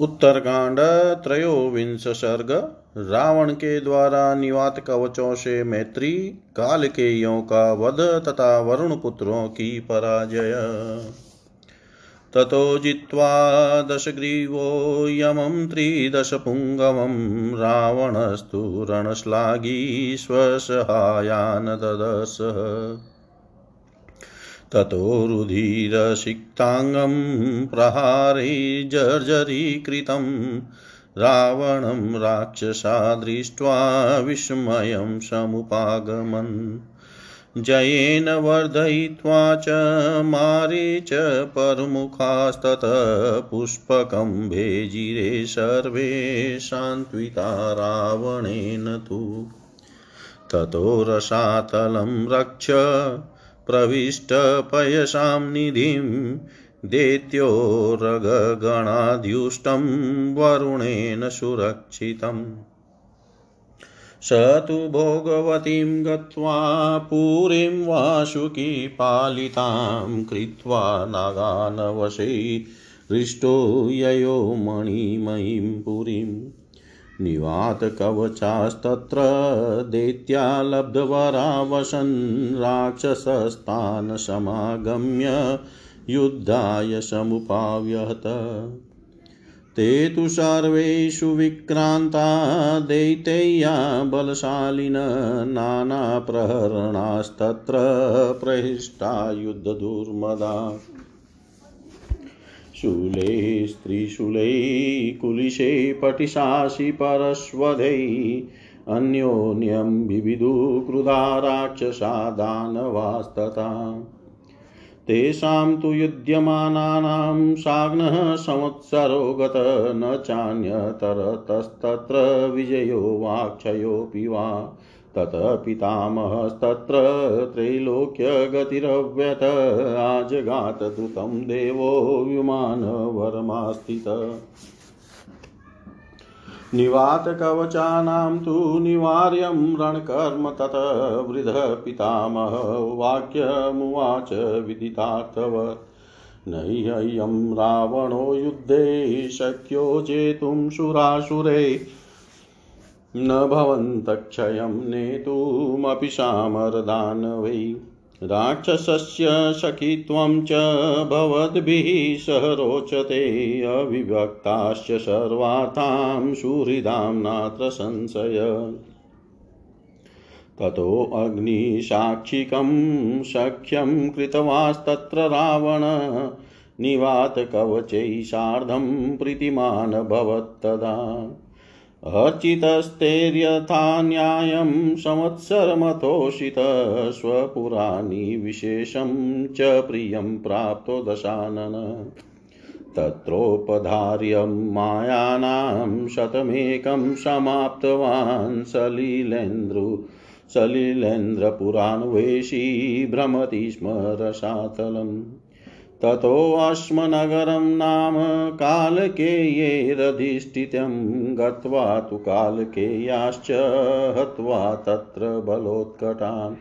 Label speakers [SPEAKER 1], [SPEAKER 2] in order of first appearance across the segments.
[SPEAKER 1] उत्तरकांड त्रयोविंश सर्ग रावण के द्वारा निवात कवचों से मैत्री, काल के यों का वध तथा वरुण पुत्रों की पराजय। ततो जित्वा दशग्रीवो यमं त्रिदशपुङ्गवं रावणस्तु रणश्लाघी स्वसहायान् ददसः ततो रुधिरसिक्ताङ्गं प्रहारे जर्जरीकृतं। रावणं राक्षसा दृष्ट्वा विस्मयं समुपागमन्। जयेन वर्धयित्वा च मारे च परमुखास्ततः पुष्पकं भेजिरे सर्वे सान्त्विता रावणेन तु। ततो रसातलं रक्ष प्रविष्टपयसां निधिं दैत्योरगगणाद्युष्टं वरुणेन सुरक्षितम्। स तु भोगवतीं गत्वा पुरीं वासुकीपालितां कृत्वा नागानवशे ययो मणिमयीं पुरीम्। निवातकवचास्तत्र दैत्या लब्धवरा वसन् राक्षसस्तान् समागम्य युद्धाय समुपाव्यहत। ते तु सर्वेषु विक्रान्ता दैतेय्या बलशालिन नानाप्रहरणास्तत्र प्रहिष्टा युद्धदुर्मदा। शूले स्त्रीशूलै कुलिशे पटिशासि परश्वधै अन्योन्यं विविधु क्रुधा राक्षसा दानवास्तथा। तेषां तु युध्यमानानां साग्नः संवत्सरो गत न चान्यतरतस्तत्र विजयो वाक्षयोऽपि वा ततः पितामहस्तत्र त्रैलोक्यगतिरव्यत आजगात द्रुतं देवो विमानवरमास्थित निवातकवचानां तु निवार्यं रणकर्म तत वृधः पितामह वाक्यमुवाच विदितार्थव नह्ययं रावणो युद्धे शक्यो जेतुं सुरासुरे न भवन्तक्षयं नेतुमपि सामरदानवै राक्षसस्य सखित्वं च भवद्भिः सह रोचते। अविभक्ताश्च सर्वार्थां सुहृदां नात्र संशय। ततोऽग्निसाक्षिकं सख्यं कृतवास्तत्र रावण। निवातकवचैः सार्धं प्रीतिमान् भवत्तदा अर्चितस्तेर्यथा न्यायं संवत्सरमतोषित स्वपुराणि विशेषं च प्रियं प्राप्तो दशानन। तत्रोपधार्यं मायानां शतमेकं समाप्तवान् सलिलेन्द्रु। सलिलेन्द्रपुरान्वेषी भ्रमति स्म रसातलम् ततोऽश्मनगरं नाम कालकेयेरधिष्ठितं गत्वा तु कालकेयाश्च हत्वा तत्र बलोत्कटान्।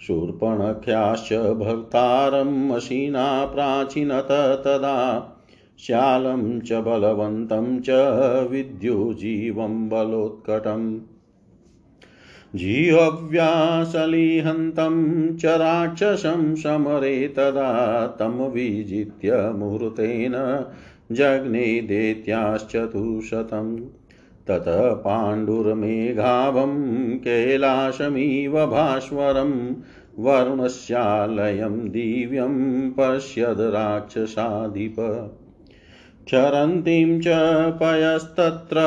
[SPEAKER 1] शूर्पणख्याश्च भक्तारम् अशीना प्राचीनत तदा। श्यालं च बलवन्तं च विद्युजीवं बलोत्कटम्। जिह्व्यासलिहन्तं च राक्षसं समरे तदा तं विजित्य मुहूर्तेन जग्ने दैत्याश्चतुशतम् ततः पाण्डुर्मेघाभं कैलासमिव भास्वरं वरुणस्यालयं दिव्यं पश्यद् राक्षसाधिप। क्षरन्तीं च पयस्तत्र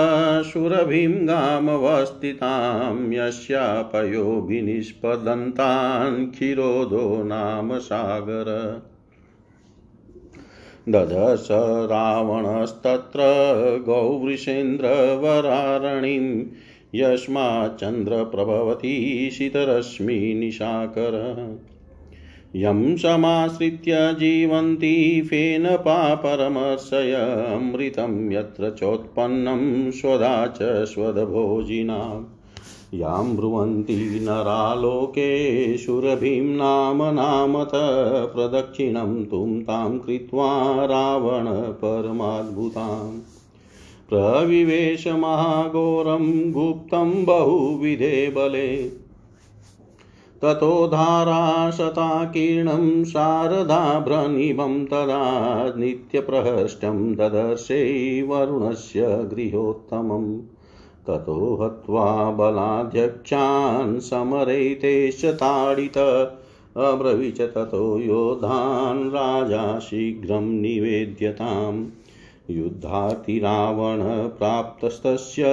[SPEAKER 1] सुरभिं गामवस्थितां यस्यापयोभिनिष्पदन्तान् क्षीरोदो नाम सागर। ददश रावणस्तत्र गौवृषेन्द्रवरारणीं यस्माच्चन्द्रप्रभवती शीतरश्मिनिशाकर यं समाश्रित्य जीवन्ति फेनपापरमर्शय अमृतं यत्र चोत्पन्नं स्वदा च स्वदभोजिनां। यां ब्रुवन्ति नरालोके सुरभिं नाम नामत प्रदक्षिणं तुं तां कृत्वा रावण परमाद्भुताम् प्रविवेश महाघोरं गुप्तं बहुविधे बले ततो धाराशताकीर्णं शारदाभ्रनिभं तदा नित्यप्रहष्टं ददर्शे वरुणस्य गृहोत्तमम्। ततो हत्वा बलाध्यक्षान् समरैतेश्च ताडित अब्रवीच ततो योधान् राजा शीघ्रं निवेद्यताम्। युद्धाति रावणप्राप्तस्तस्य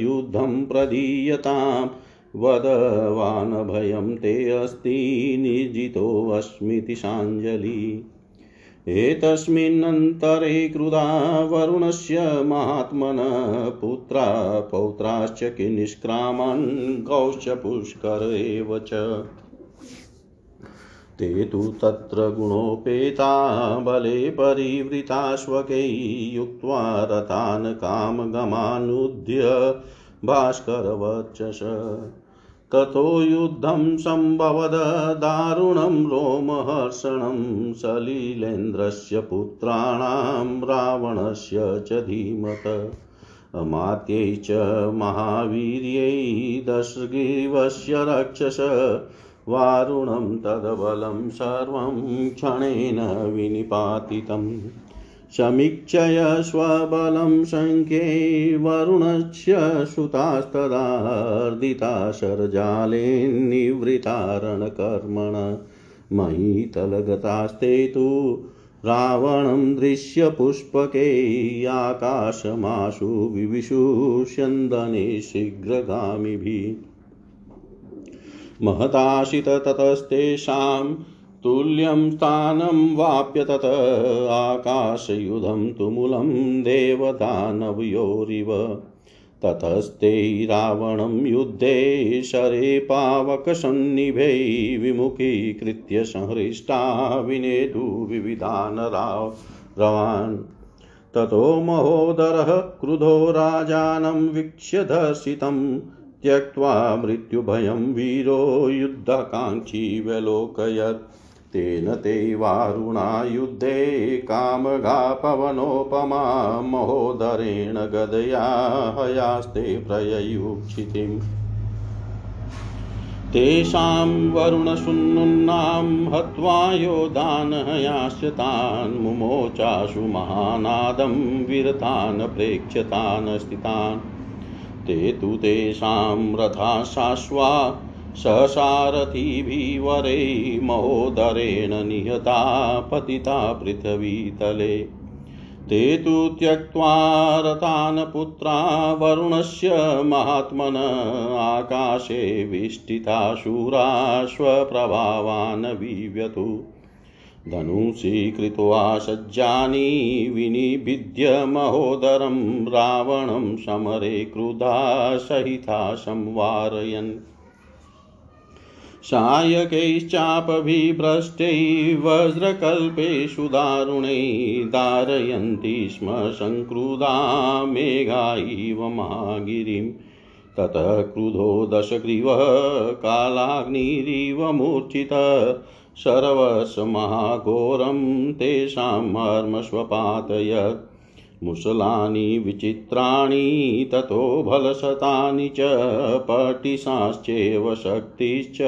[SPEAKER 1] युद्धं प्रदीयताम्। वदवानभयं ते अस्ति निर्जितोऽस्मीति साञ्जलि एतस्मिन्नन्तरे क्रुधा वरुणस्य महात्मनः पुत्रा पौत्राश्च निष्क्रामन् गौश्च पुष्कर एव च। ते तु तत्र गुणोपेता, बले परिवृताश्वकै युक्त्वा रतान् कामगमानुद्य भास्करवचस ततो युद्धं सम्भवद दारुणं रोमहर्षणं सलीलेन्द्रस्य पुत्राणां रावणस्य च धीमत। अमात्यै च महावीर्यै दशग्रीवस्य रक्षस वारुणं तदबलं सर्वं क्षणेन विनिपातितम्। समीक्षय स्वबलं सङ्ख्ये वरुणस्य श्रुतास्तदार्दिता शरजाले निवृतारणकर्मण। महीतलगतास्ते तु रावणं दृश्यपुष्पके आकाशमाशु विविशुष्यन्दने शीघ्रगामिभिः। महताशित ततस्तेषां तुल्यं स्थानं वाप्य तत्, आकाशयुधं तुमुलं देवदानवयोरिव। ततस्ते रावणं युद्धे शरे पावकसन्निभे विमुखीकृत्य संहृष्टा विनेदु विविधान् रवान्। ततो महोदरः क्रुधो राजानं वीक्ष्य दर्शितं त्यक्त्वा मृत्युभयं वीरो युद्धकाङ्क्षी व्यलोकयत्। तेन ते वारुणा युद्धे कामगा पवनोपमा महोदरेण गदया हयास्ते प्रययुक्षितिम्। तेषां वरुणशून्नुन्नां हत्वा योधानहयास्य तान्, मुमोचाशु महानादं विरतान् प्रेक्ष्यतान् स्थितान्। ते तु तेषां रथाशाश्वा ससारथिभिवरे महोदरेण निहता पतिता पृथ्वीतले ते तु त्यक्त्वा रतान् पुत्रा वरुणस्य महात्मन आकाशे विष्टिता शूराश्वप्रभावान् विव्यतु। धनुषी कृत्वा सज्जानि विनिभिद्य महोदरं रावणं समरे क्रुधा सहिता संवारयन्। सायकैश्चापभिभ्रष्टै वज्रकल्पेषु दारुणै धारयन्ति स्म सङ्क्रुधा मेघा इव महागिरिं ततः क्रुधो दशग्रीवः कालाग्निरिव मूर्छितः सर्वस्वमहाघोरं तेषां मर्मस्वपातयत् मुसलानि विचित्राणि ततो बलशतानि च पटिशाश्चैव शक्तिश्च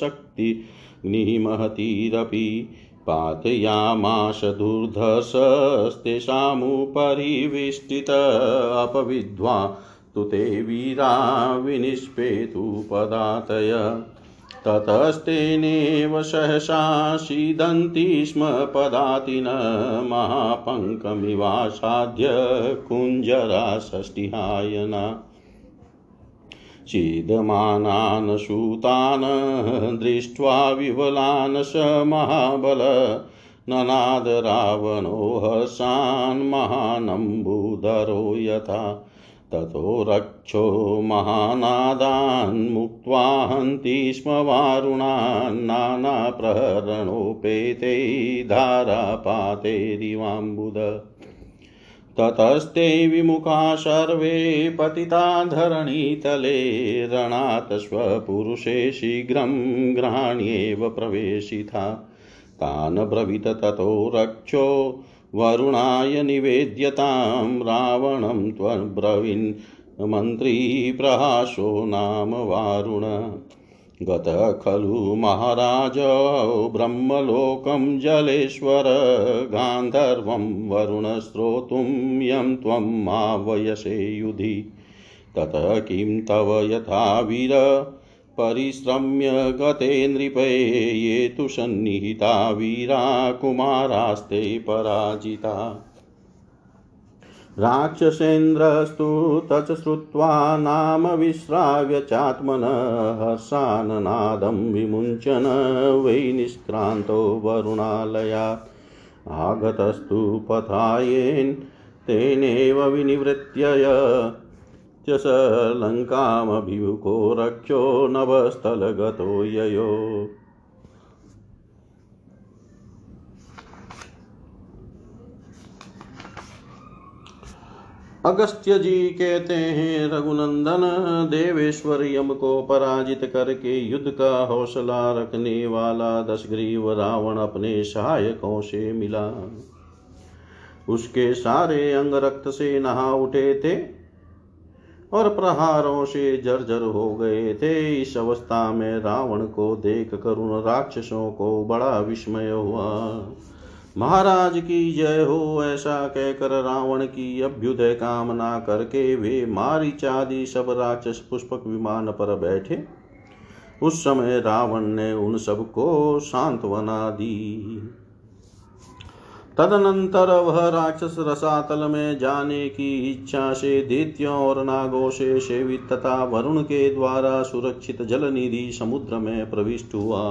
[SPEAKER 1] शक्तिग्निमहतीरपि पातयामाश दुर्धर्षस्तेषामुपरि विष्टित अपविद्वा तु ते वीरा विनिष्पेतु पदातय ततस्तेनेव सहसा सीदन्ति स्म पदातिन महापङ्कमिवासाद्य कुञ्जरा षष्टिहायना सीदमानान् सूतान् दृष्ट्वा विवलान् स महाबल। ननाद रावणो हर्षान् महानम्बुधरो यथा। ततो रक्षो महानादान् मुक्त्वा हन्ति स्म वारुणान् नानाप्रहरणोपेते धारापातेरिवाम्बुद ततस्ते विमुखा सर्वे पतिता धरणीतले रणात् स्वपुरुषे शीघ्रं ग्रहाण्येव प्रवेशिता। तान् ब्रवीत ततो रक्षो वरुणाय निवेद्यतां रावणं त्वब्रवीन् मन्त्री प्रहासो नाम वारुण। गतः खलु महाराजौ, ब्रह्मलोकं जलेश्वर, गान्धर्वं वरुणश्रोतुं यं त्वं मावयसे युधि। ततः किं तव यथा वीर? परिश्रम्य गते नृपे ये तु सन्निहिता वीरा कुमारास्ते पराजिता। राक्षसेन्द्रस्तु तच श्रुत्वा नाम विश्राव्य चात्मन हर्षाननादं विमुञ्चन वै निष्क्रान्तो वरुणालयात् आगतस्तु पथायेन् तेनेव विनिवृत्य च स लङ्कामभिमुखो रक्षो नभस्थलगतो ययो। अगस्त्य जी कहते हैं, रघुनंदन, देवेश्वर यम को पराजित करके युद्ध का हौसला रखने वाला दशग्रीव रावण अपने सहायकों से मिला। उसके सारे अंग रक्त से नहा उठे थे और प्रहारों से जर्जर हो गए थे। इस अवस्था में रावण को देख कर उन राक्षसों को बड़ा विस्मय हुआ। महाराज की जय हो, ऐसा कहकर रावण की अभ्युदय कामना करके वे मारिचादि सब राक्षस पुष्पक विमान पर बैठे। उस समय रावण ने उन सबको सांत्वना दी। तदनंतर वह राक्षस रसातल में जाने की इच्छा से दैत्यों और नागों से सेवित तथा वरुण के द्वारा सुरक्षित जल निधि समुद्र में प्रविष्ट हुआ।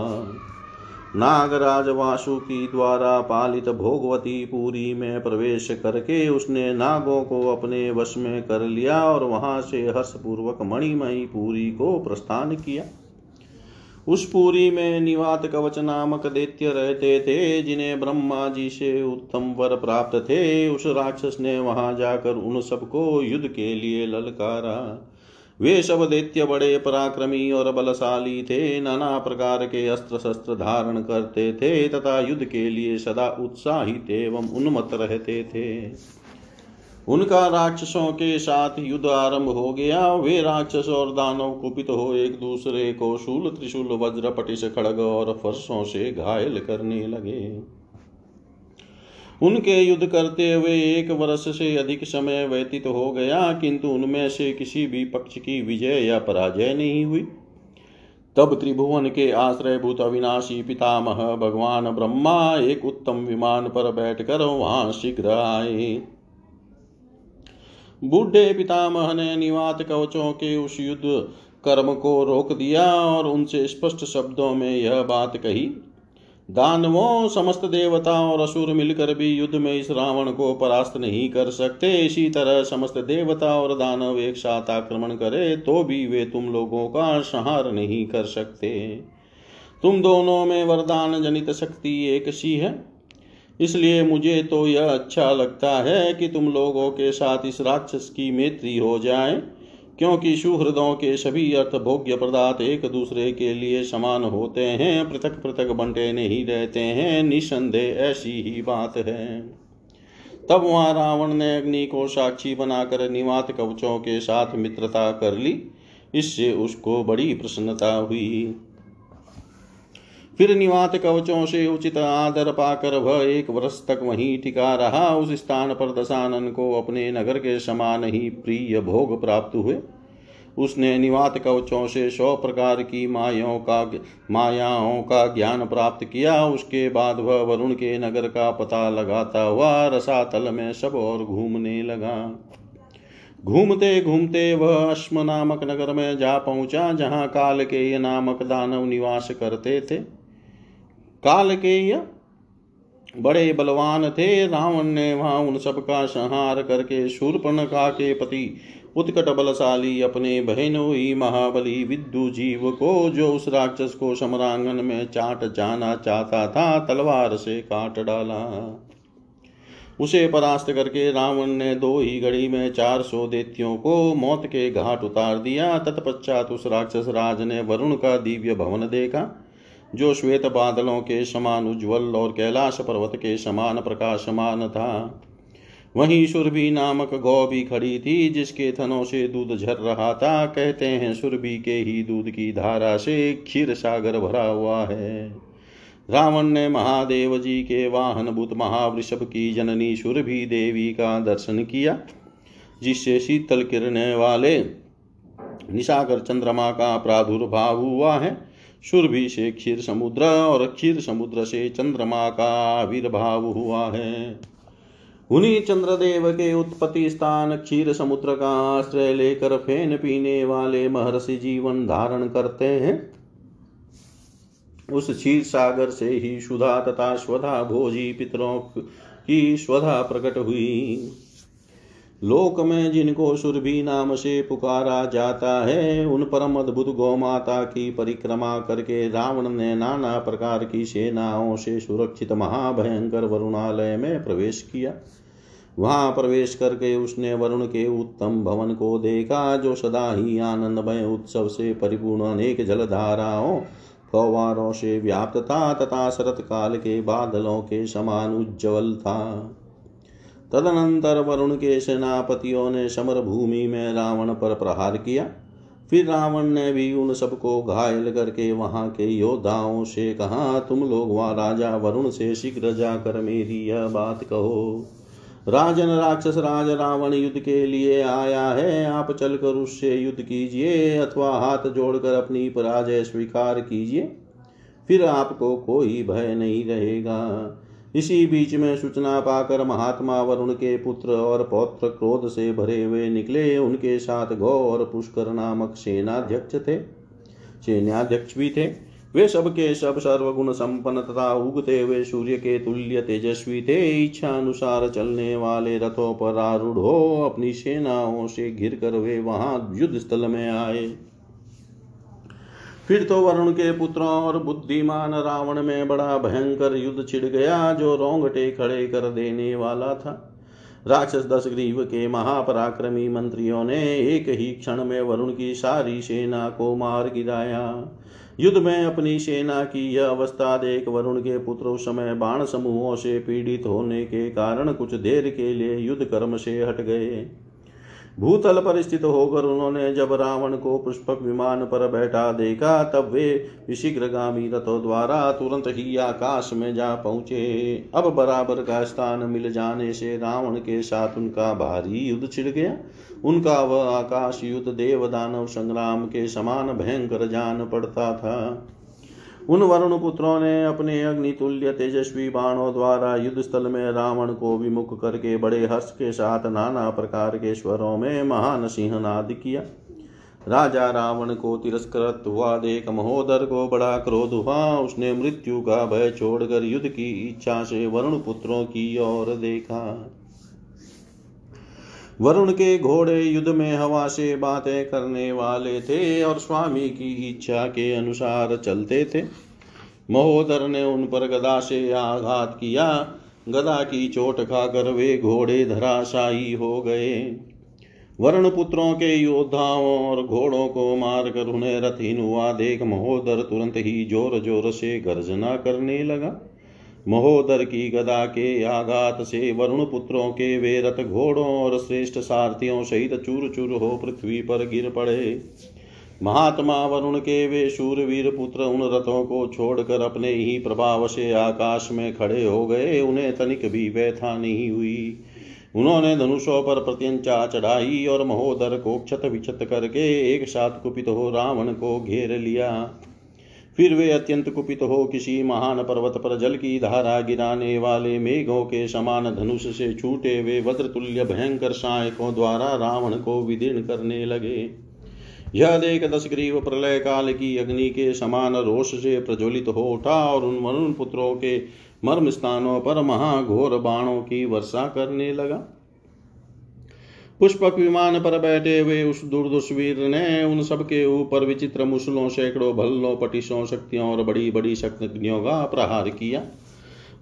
[SPEAKER 1] नागराज वासुकी द्वारा पालित भोगवती पुरी में प्रवेश करके उसने नागों को अपने वश में कर लिया और वहाँ से हर्षपूर्वक मणिमयी पुरी को प्रस्थान किया। उस पुरी में निवात कवच नामक दैत्य रहते थे, जिन्हें ब्रह्मा जी से उत्तम वर प्राप्त थे। उस राक्षस ने वहाँ जाकर उन सबको युद्ध के लिए ललकारा। वे सब दैत्य बड़े पराक्रमी और बलशाली थे, नाना प्रकार के अस्त्र शस्त्र धारण करते थे, तथा युद्ध के लिए सदा उत्साहित एवं उन्मत्त रहते थे। उनका राक्षसों के साथ युद्ध आरंभ हो गया। वे राक्षस और दानव कुपित हो एक दूसरे को शूल त्रिशूल, वज्र, पटिश, खड़ग और फर्शों से घायल करने लगे। उनके युद्ध करते हुए एक वर्ष से अधिक समय व्यतीत हो गया, किंतु उनमें से किसी भी पक्ष की विजय या पराजय नहीं हुई। तब त्रिभुवन के आश्रय भूत अविनाशी पितामह भगवान ब्रह्मा एक उत्तम विमान पर बैठकर वहाँ शीघ्र आए। बूढ़े पितामह ने निवात कवचों के उस युद्ध कर्म को रोक दिया और उनसे स्पष्ट शब्दों में यह बात कही दानवों, समस्त देवता और असुर मिलकर भी युद्ध में इस रावण को परास्त नहीं कर सकते। इसी तरह समस्त देवता और दानव एक साथ आक्रमण करे तो भी वे तुम लोगों का संहार नहीं कर सकते। तुम दोनों में वरदान जनित शक्ति एक सी है। इसलिए मुझे तो यह अच्छा लगता है कि तुम लोगों के साथ इस राक्षस की मैत्री हो जाए। क्योंकि सुहृदों के सभी अर्थ भोग्य पदार्थ एक दूसरे के लिए समान होते हैं, पृथक पृथक बंटे नहीं रहते हैं, निसंदेह ऐसी ही बात है। तब वहाँ रावण ने अग्नि को साक्षी बनाकर निवात कवचों के साथ मित्रता कर ली। इससे उसको बड़ी प्रसन्नता हुई। फिर निवात कवचों से उचित आदर पाकर वह एक वर्ष तक वहीं टिका रहा। उस स्थान पर दशानन को अपने नगर के समान ही प्रिय भोग प्राप्त हुए। उसने निवात कवचों से सौ प्रकार की मायाओं का मायाओं का ज्ञान प्राप्त किया। उसके बाद वह वरुण के नगर का पता लगाता हुआ रसातल में सब और घूमने लगा। घूमते घूमते वह अश्म नामक नगर में जा पहुँचा, जहाँ काल के नामक दानव निवास करते थे। काल के बड़े बलवान थे। रावण ने वहाँ उन सब का संहार करके शूर्पणखा के पति, उत्कट बलशाली अपने बहनोई महाबली विद्यु जीव को, जो उस राक्षस को समरांगन में चाट जाना चाहता था, तलवार से काट डाला। उसे परास्त करके रावण ने दो ही घड़ी में चार सौ देत्यों को मौत के घाट उतार दिया। तत्पश्चात उस राक्षस राज ने वरुण का दिव्य भवन देखा। जो श्वेत बादलों के समान उज्ज्वल और कैलाश पर्वत के समान प्रकाशमान था। वहीं सुरभि नामक गौ भी खड़ी थी, जिसके थनों से दूध झर रहा था। कहते हैं, सुरभि के ही दूध की धारा से क्षीर सागर भरा हुआ है। रावण ने महादेव जी के वाहन भूत महावृषभ की जननी सुरभि देवी का दर्शन किया, जिससे शीतल किरने वाले निशाकर चंद्रमा का प्रादुर्भाव हुआ है। सुरभि से क्षीर समुद्र और क्षीर समुद्र से चंद्रमा का आविर्भाव हुआ है। उन्हीं चंद्रदेव के उत्पत्ति स्थान क्षीर समुद्र का आश्रय लेकर फेन पीने वाले महर्षि जीवन धारण करते हैं। उस क्षीर सागर से ही सुधा तथा स्वधा भोजी पितरों की स्वधा प्रकट हुई। लोक में जिनको सुरभि नाम से पुकारा जाता है, उन परम अद्भुत गौ माता की परिक्रमा करके रावण ने नाना प्रकार की सेनाओं से सुरक्षित महाभयंकर वरुणालय में प्रवेश किया। वहाँ प्रवेश करके उसने वरुण के उत्तम भवन को देखा, जो सदा ही आनंदमय उत्सव से परिपूर्ण अनेक जलधाराओं, फौवारों से व्याप्त था तथा शरत काल के बादलों के समान उज्ज्वल था। तदनंतर वरुण के सेनापतियों ने समर भूमि में रावण पर प्रहार किया। फिर रावण ने भी उन सबको घायल करके वहाँ के योद्धाओं से कहा, तुम लोग वहाँ राजा वरुण से शीघ्र जाकर मेरी यह बात कहो। राजन राक्षस राज रावण युद्ध के लिए आया है, आप चलकर उससे युद्ध कीजिए अथवा हाथ जोड़कर अपनी पराजय स्वीकार कीजिए। फिर आपको कोई भय नहीं रहेगा। इसी बीच में सूचना पाकर महात्मा वरुण के पुत्र और पौत्र क्रोध से भरे हुए निकले। उनके साथ गौ और पुष्कर नामक सेनाध्यक्ष थे। सेनाध्यक्ष भी थे। वे सबके सब सर्वगुण संपन्न तथा उगते हुए सूर्य के तुल्य तेजस्वी थे। इच्छा अनुसार चलने वाले रथों पर आरूढ़ हो अपनी सेनाओं से घिर कर वे वहाँ युद्ध स्थल में आए। फिर तो वरुण के पुत्रों और बुद्धिमान रावण में बड़ा भयंकर युद्ध छिड़ गया, जो रोंगटे खड़े कर देने वाला था। राक्षस दस ग्रीव के महापराक्रमी मंत्रियों ने एक ही क्षण में वरुण की सारी सेना को मार गिराया। युद्ध में अपनी सेना की यह अवस्था देख वरुण के पुत्र उस समय बाण समूहों से पीड़ित होने के कारण कुछ देर के लिए युद्ध कर्म से हट गए। भूतल पर स्थित होकर उन्होंने जब रावण को पुष्पक विमान पर बैठा देखा, तब वे शीघ्रगामी रथों द्वारा तुरंत ही आकाश में जा पहुँचे। अब बराबर का स्थान मिल जाने से रावण के साथ उनका भारी युद्ध छिड़ गया। उनका वह आकाश युद्ध देव दानव संग्राम के समान भयंकर जान पड़ता था। उन वरुण पुत्रों ने अपने अग्नि तुल्य तेजस्वी बाणों द्वारा युद्ध स्थल में रावण को विमुख करके बड़े हर्ष के साथ नाना प्रकार के स्वरों में महान सिंहनाद किया। राजा रावण को तिरस्कृत हुआ, देख महोदर को बड़ा क्रोध हुआ। उसने मृत्यु का भय छोड़कर युद्ध की इच्छा से वरुण पुत्रों की ओर देखा। वरुण के घोड़े युद्ध में हवा से बातें करने वाले थे और स्वामी की इच्छा के अनुसार चलते थे। महोदर ने उन पर गदा से आघात किया। गदा की चोट खाकर वे घोड़े धराशायी हो गए। वर्ण पुत्रों के योद्धाओं और घोड़ों को मारकर उन्हें रथहीन हुआ देख महोदर तुरंत ही ज़ोर ज़ोर से गर्जना करने लगा। महोदर की गदा के आघात से वरुण पुत्रों के वे रथ घोड़ों और श्रेष्ठ सारथियों सहित चूर चूर हो पृथ्वी पर गिर पड़े। महात्मा वरुण के वे शूरवीर पुत्र उन रथों को छोड़कर अपने ही प्रभाव से आकाश में खड़े हो गए। उन्हें तनिक भी व्यथा नहीं हुई। उन्होंने धनुषों पर प्रत्यंचा चढ़ाई और महोदर को क्षत विक्षत करके एक साथ कुपित हो रावण को घेर लिया। फिर वे अत्यंत कुपित हो किसी महान पर्वत पर जल की धारा गिराने वाले मेघों के समान धनुष से छूटे वे वज्रतुल्य भयंकर सहायकों द्वारा रावण को विदीर्ण करने लगे। यह देख दस ग्रीव प्रलय काल की अग्नि के समान रोष से प्रज्वलित हो उठा और उन वरुण पुत्रों के मर्म स्थानों पर महाघोर बाणों की वर्षा करने लगा। पुष्पक विमान पर बैठे हुए उस दुर्दुष्वीर ने उन सबके ऊपर विचित्र मुसलों, सैकड़ों भल्लों पटिशों शक्तियों और बड़ी बड़ी शक्तियों का प्रहार किया।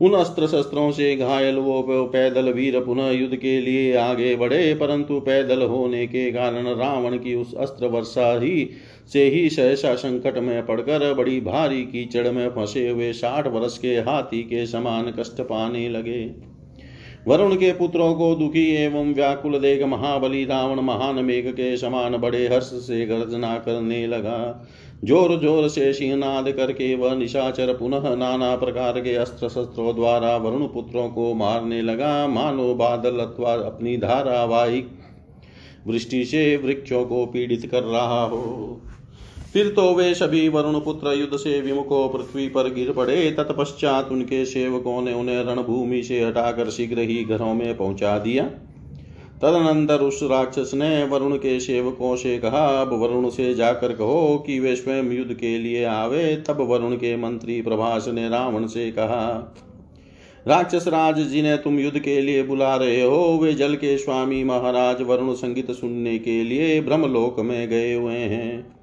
[SPEAKER 1] उन अस्त्र शस्त्रों से घायल वो पैदल वीर पुनः युद्ध के लिए आगे बढ़े, परंतु पैदल होने के कारण रावण की उस अस्त्र वर्षा ही से ही सहसा संकट में पड़कर बड़ी भारी कीचड़ में फंसे हुए साठ वर्ष के हाथी के समान कष्ट पाने लगे। वरुण के पुत्रों को दुखी एवं व्याकुल देख महाबली रावण महान मेघ के समान बड़े हर्ष से गर्जना करने लगा। ज़ोर ज़ोर से सिंहनाद करके वह निशाचर पुनः नाना प्रकार के अस्त्र शस्त्रों द्वारा वरुण पुत्रों को मारने लगा। मानो बादल अथवा अपनी धारावाहिक वृष्टि से वृक्षों को पीड़ित कर रहा हो। फिर तो वे सभी वरुण पुत्र युद्ध से विमुखो पृथ्वी पर गिर पड़े। तत्पश्चात उनके सेवकों ने उन्हें रणभूमि से हटाकर शीघ्र ही घरों में पहुँचा दिया। तदनंतर उस राक्षस ने वरुण के सेवकों से कहा, अब वरुण से जाकर कहो कि वे स्वयं युद्ध के लिए आवे। तब वरुण के मंत्री प्रभास ने रावण से कहा, राक्षस राज, जिन्हें तुम युद्ध के लिए बुला रहे हो, वे जल के स्वामी महाराज वरुण संगीत सुनने के लिए ब्रह्मलोक में गए हुए हैं।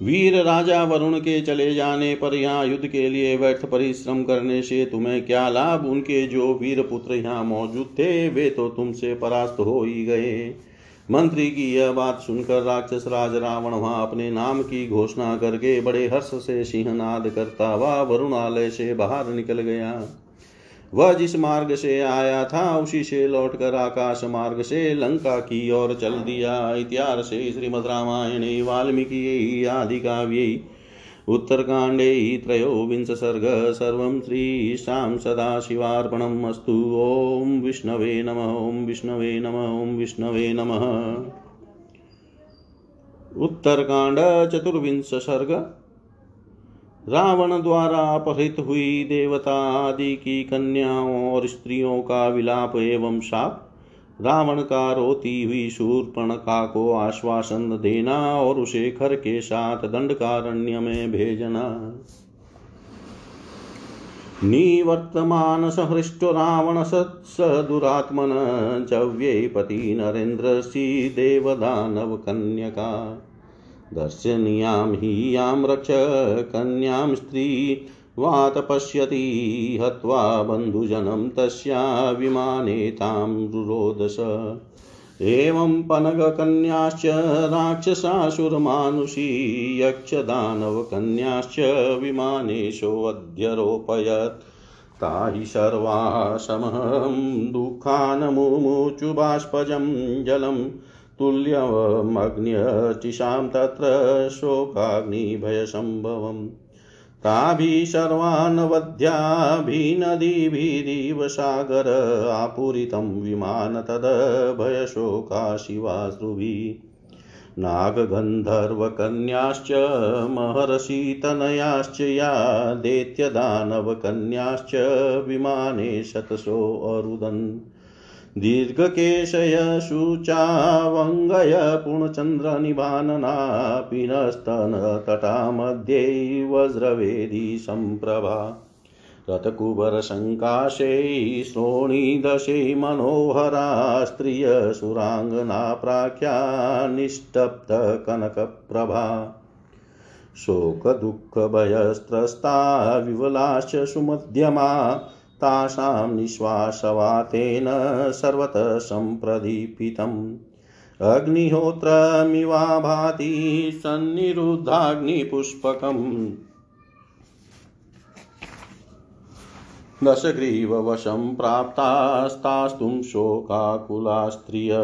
[SPEAKER 1] वीर राजा वरुण के चले जाने पर यहाँ युद्ध के लिए व्यर्थ परिश्रम करने से तुम्हें क्या लाभ? उनके जो वीर पुत्र यहाँ मौजूद थे, वे तो तुमसे परास्त हो ही गए। मंत्री की यह बात सुनकर राक्षस राज रावण वहाँ अपने नाम की घोषणा करके बड़े हर्ष से सिंहनाद करता हुआ वरुणालय से बाहर निकल गया। वह जिस मार्ग से आया था, उसी से लौटकर आकाश मार्ग से लंका की ओर चल दिया। इतिहास श्रीमद रामायणे, वाल्मीकि, आदि काव्ये उत्तरकाण्डे त्रयोविंश सर्ग, सर्वं श्रीशां सदाशिवार्पणम् अस्तु। ॐ विष्णवे नम ॐ विष्णवे नम ॐ विष्णवे नमः। उत्तरकाण्ड चतुर्विंश सर्ग। रावण द्वारा अपहृत हुई देवता आदि की कन्याओं और स्त्रियों का विलाप एवं शाप। रावण का रोती हुई शूर्पणखा को आश्वासन देना और उसे खर के साथ दंडकारण्य में भेजना। निवर्तमान सहृष्टो रावण सत्स दुरात्मन चव्ये पति देवदानव कन्यका दर्शनीयां हि यां रक्ष कन्यां स्त्री, वात पश्यति, हत्वा बन्धुजनं तस्या विमाने तां रुरोदश। एवं पनगकन्याश्च राक्षसासुरमानुषी, यक्षदानवकन्याश्च विमानेशोऽध्यरोपयत् ता हि सर्वा समहं दुःखान् बाष्पजं जलम् तुल्यमग्न्यचिशां तत्र शोकाग्निभयसम्भवम् ताभिः सर्वान्वध्याभिनदीभिरिव सागर आपूरितं विमान तदभयशोका शिवाश्रुभिः नागगन्धर्वकन्याश्च महर्षितनयाश्च या दैत्यदानवकन्याश्च विमाने शतशोऽरुदन् दीर्घकेशय शुचावङ्गय पूर्णचन्द्रनिभानना पिनस्तनतटा मध्ये वज्रवेदी सम्प्रभा रथकुबरसङ्काशै श्रोणीदशै मनोहरा स्त्रियसुराङ्गना प्राख्या निष्टप्तकनकप्रभा। शोकदुःखभयस्त्रस्ता विवलाश्च सुमध्यमा तासां निःश्वासवातेन सर्वतः सम्प्रदीपितम्। अग्निहोत्रमिवा भाति सन्निरुद्धाग्निपुष्पकम्। दशग्रीववशं प्राप्तास्तास्तुं शोकाकुला स्त्रिय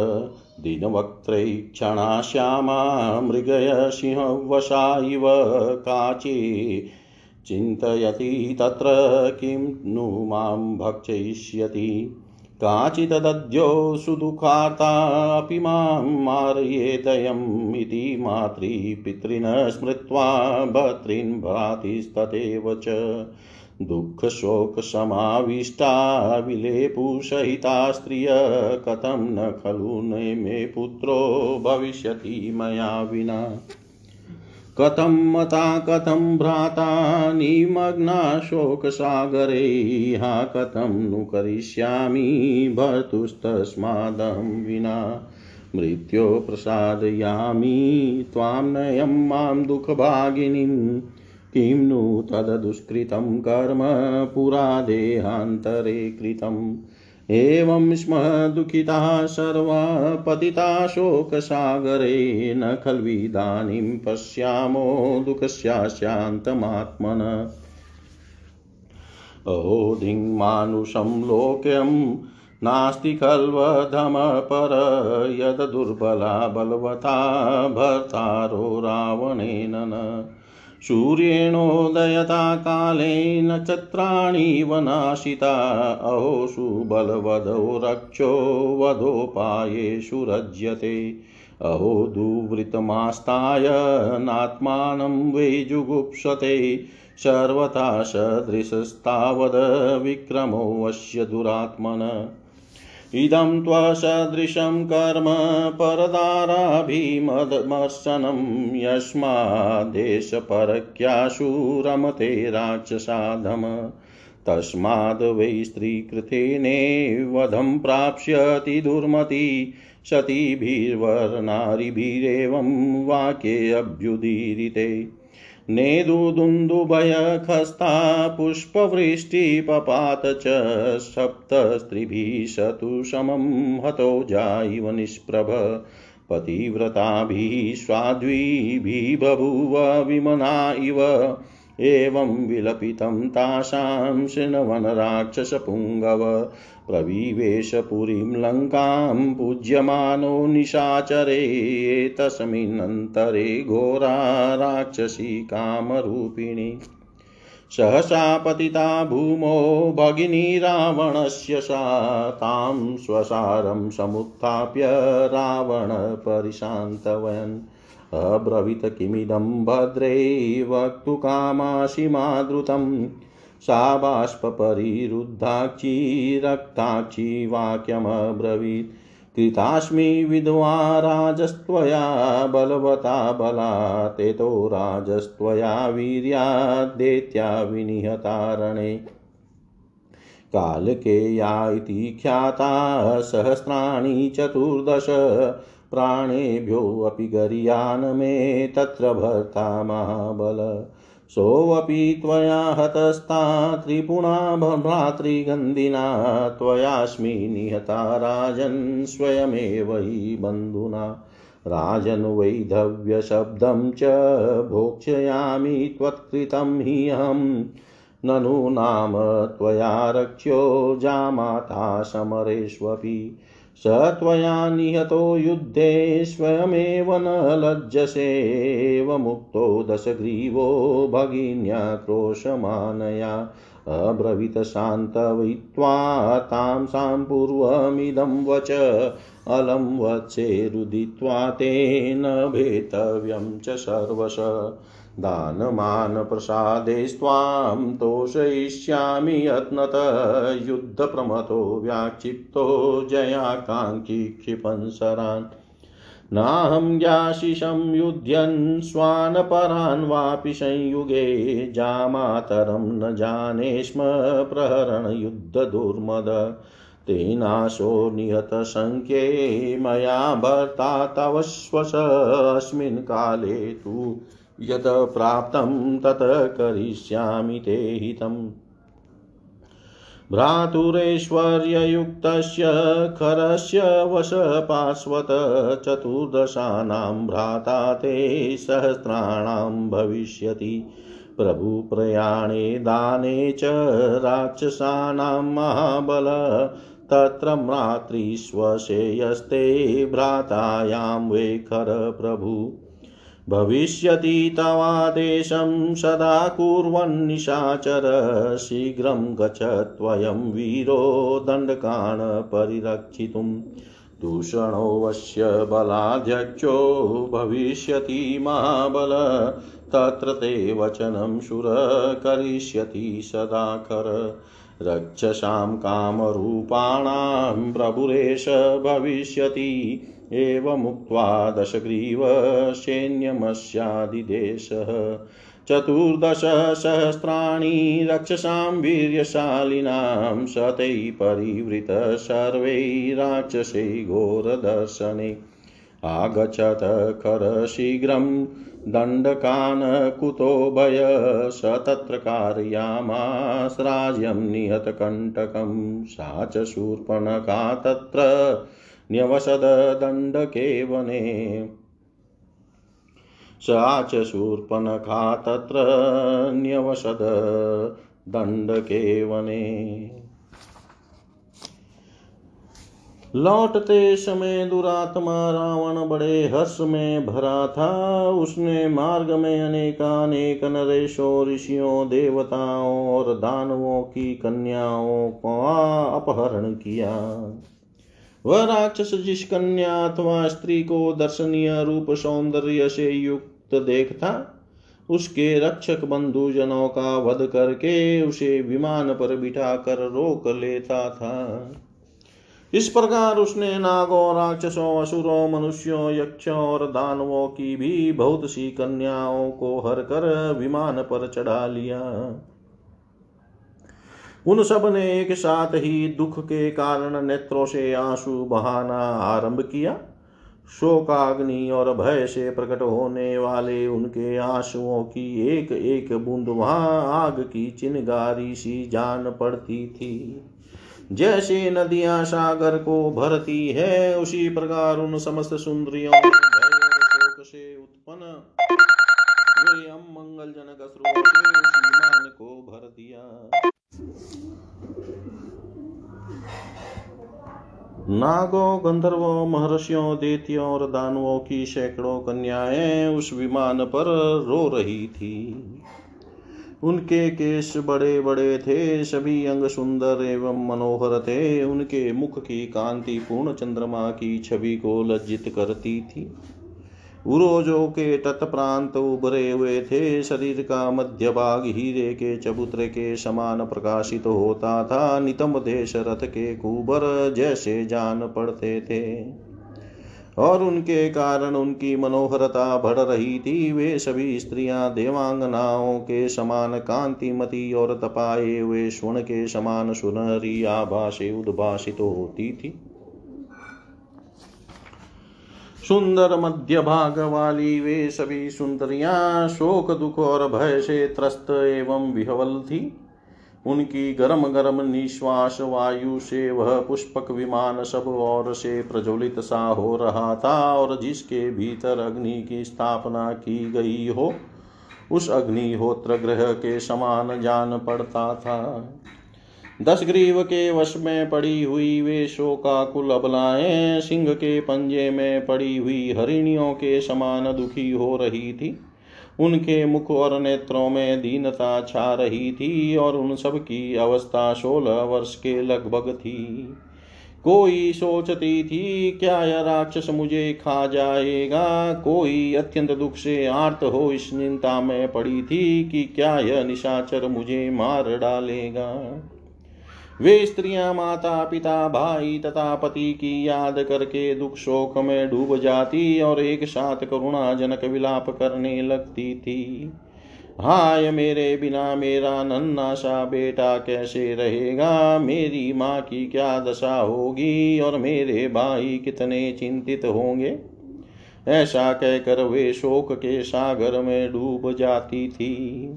[SPEAKER 1] दिनवक्त्रैक्षणा श्यामा मृगय सिंहवशा इव काची। चिन्तयति तत्र किं नु माँ भक्षयिष्यति। काचिदद्यो सुदुःखार्तापि माँ मारयेदयम् इति मातृपितॄन् स्मृत्वा भर्तॄन् भ्रातिस्तथैव च दुःखशोकसमाविष्टा विलेपुसहिता स्त्रिय कथं न खलु मे पुत्रो भविष्यति मया विना। कथं मता, कथं भ्राता, निमग्ना शोकसागरे, हा कथं नु करिष्यामि भर्तुस्तस्मादहं विना। मृत्यो प्रसादयामि त्वां नयं माँ दुःखभागिनीं। किं नु तददुष्कृतं कर्म पुरा देहान्तरे कृतम्। एवं स्म दुःखिताः सर्वा पतिता शोकसागरे न खल्विदानीं पश्यामो दुःखस्याशान्तमात्मन अहोधिङ्मानुषं लोक्यं नास्ति खल्वधमपर, यद्दुर्बला बलवता भर्तारो रावणेन न। सूर्येणोदयता काले नक्षत्राणि वनाशिता। अहोषु बलवधो रक्षो वधोपायेषु रज्यते। अहो दुवृतमास्ताय नात्मानं वै जुगुप्सते सर्वथा सदृशस्तावद् विक्रमोऽस्य दुरात्मन। इदं त्वसदृशं कर्म परदाराभिमदमर्शनं यस्माद्देशपरक्याशु रमते राक्षसाधम। तस्माद् वै स्त्रीकृतेनेवधं प्राप्स्यति दुर्मति सतीभिर्वर्नारिभिरेवं वाक्येऽभ्युदीरिते नेदुदुन्दुभयखस्ता पुष्पवृष्टिपपात च सप्तस्त्रिभिः सतु समं हतो जाइव निष्प्रभ। पतिव्रताभिः स्वाध्वीभिः बभूव विमना इव एवं विलपितं तासां शृण्वनराक्षसपुङ्गव प्रविवेश पुरीं लङ्कां पूज्यमानो निशाचरे तस्मिन्नन्तरे घोरा राक्षसी कामरूपिणी। सहसा पतिता भूमो भगिनी रावणस्य सा तां स्वसारं समुत्थाप्य रावणपरिशान्तवयन्। अब्रवीत किमिदं भद्रे वक्तुकामासि मादृतम् सा बाष्परिरुद्धाक्षी रक्ताक्षी वाक्यमब्रवीत् कृतास्मि विधवा राजस्त्वया बलवता बलातेतो राजस्त्वया वीर्याद्देत्या विनिहतारणे। कालकेया इति ख्याता सहस्राणि चतुर्दश। प्राणेभ्योऽपि गर्यान् मे तत्र भर्ता महाबल। सोऽपि त्वया हतस्ता त्रिपुणा भ्रातृगन्धिना, त्वयास्मि निहता राजन् स्वयमेव हि बन्धुना। राजन्वैधव्यशब्दं च भोक्ष्यामि त्वत्कृतं हि अहं। ननु नाम त्वया रक्ष्यो जामाता समरेष्वपि। स त्वया निहतो युद्धे स्वयमेव न लज्जसेव मुक्तो दशग्रीवो भगिन्या क्रोशमानया। अब्रवीत शान्तवित्वा तां सां पूर्वमिदं वच, अलं वचेरुदित्वा तेन भेतव्यं च सर्वश। दानमानप्रसादेस्त्वां तोषयिष्यामि यत्नत युद्धप्रमतो व्याक्षिप्तो जयाकाङ्क्षी क्षिपन्सरान्। नाहं याशिषं युध्यन् स्वानपरान् वापि संयुगे जामातरं न जाने स्म प्रहरणयुद्धदुर्मद। तेनाशो निहतसङ्ख्ये मया भर्ता तव स्वस्मिन् काले तु यत् प्राप्तं तत् करिष्यामि ते हितम्। भ्रातुरेश्वर्ययुक्तस्य खरस्य वशपार्श्वत चतुर्दशानां भ्राता ते सहस्राणां भविष्यति। प्रभुप्रयाणे दाने च राक्षसानां महाबल। तत्र मातृष्वशेयस्ते भ्रातायां वे खर प्रभु। भविष्यति तवादेशं सदा कुर्वन्निशाचर शीघ्रं गच्छ त्वयं वीरो दण्डकान् परिरक्षितुं दूषणोऽवश्य बलाध्यक्षो भविष्यति महाबल तत्र ते वचनं शुर करिष्यति सदा कर रक्षसां कामरूपाणां प्रभुरेश भविष्यति। एवमुक्त्वा दशग्रीवसैन्यमस्यादिदेशः चतुर्दशसहस्राणि रक्षसां वीर्यशालिनां शतैः परिवृतः सर्वै राक्षसै घोरदर्शने। आगच्छत खरशीघ्रं दण्डकान् कुतो भय स तत्र कारयामास्राज्यं निहतकण्टकं सा च शूर्पणखा तत्र न्यवसदण्डके वने सा च शूर्पणखा तत्र न्यवसद दण्डके वने लौटते समय दुरात्मा रावण बड़े हर्ष में भरा था। उसने मार्ग में अनेकानेक नरेशों, ऋषियों, देवताओं और दानवों की कन्याओं का अपहरण किया। वह राक्षस जिस कन्या अथवा स्त्री को दर्शनीय रूप सौंदर्य से युक्त देखता, उसके रक्षक बंधुजनों का वध करके उसे विमान पर बिठाकर रोक लेता था। इस प्रकार उसने नागों, राक्षसों, असुरों, मनुष्यों, यक्षों और दानवों की भी बहुत सी कन्याओं को हर कर विमान पर चढ़ा लिया। उन सबने एक साथ ही दुख के कारण नेत्रों से आँसू बहाना आरंभ किया। शोकाग्नि और भय से प्रकट होने वाले उनके आंसुओं की एक एक बूंद वहाँ आग की चिनगारी सी जान पड़ती थी। जैसे नदियाँ सागर को भरती है, उसी प्रकार उन समस्त सुंदरियों शोक से उत्पन्न वे अमंगलजनक अश्रुओं से उस को भर दिया। नागों, गंधर्वों, महर्षियों, देतियों और दानवों की सैकड़ों कन्याएँ उस विमान पर रो रही थी। उनके केश बड़े बड़े थे, सभी अंग सुंदर एवं मनोहर थे। उनके मुख की कांति पूर्ण चंद्रमा की छवि को लज्जित करती थी। उरोजो के तट प्रांत उभरे हुए थे। शरीर का मध्य भाग हीरे के चबूतरे के समान प्रकाशित होता था। नितम देश रथ के कुबर जैसे जान पड़ते थे। और उनके कारण उनकी मनोहरता बढ़ रही थी। वे सभी स्त्रियाँ देवांगनाओं के समान कांतिमती और तपाए हुए स्वर्ण के समान सुनहरी आभा से उद्भाषित होती थी। सुंदर मध्य भाग वाली वे सभी सुंदरियाँ शोक दुख और भय से त्रस्त एवं विहवल थी। उनकी गरम गरम निश्वास वायु से वह पुष्पक विमान सब ओर से प्रज्वलित सा हो रहा था और जिसके भीतर अग्नि की स्थापना की गई हो, उस अग्निहोत्र ग्रह के समान जान पड़ता था। दस ग्रीव के वश में पड़ी हुई वे शोकाकुल अबलाएँ सिंह के पंजे में पड़ी हुई हरिणियों के समान दुखी हो रही थी। उनके मुख और नेत्रों में दीनता छा रही थी और उन सब की अवस्था सोलह वर्ष के लगभग थी। कोई सोचती थी, क्या यह राक्षस मुझे खा जाएगा? कोई अत्यंत दुख से आर्त हो इस चिंता में पड़ी थी कि क्या यह निशाचर मुझे मार डालेगा? वे स्त्रियाँ माता, पिता, भाई तथा पति की याद करके दुख शोक में डूब जाती और एक साथ करुणाजनक विलाप करने लगती थी। हाय मेरे बिना मेरा नन्ना सा बेटा कैसे रहेगा? मेरी माँ की क्या दशा होगी और मेरे भाई कितने चिंतित होंगे? ऐसा कहकर वे शोक के सागर में डूब जाती थी।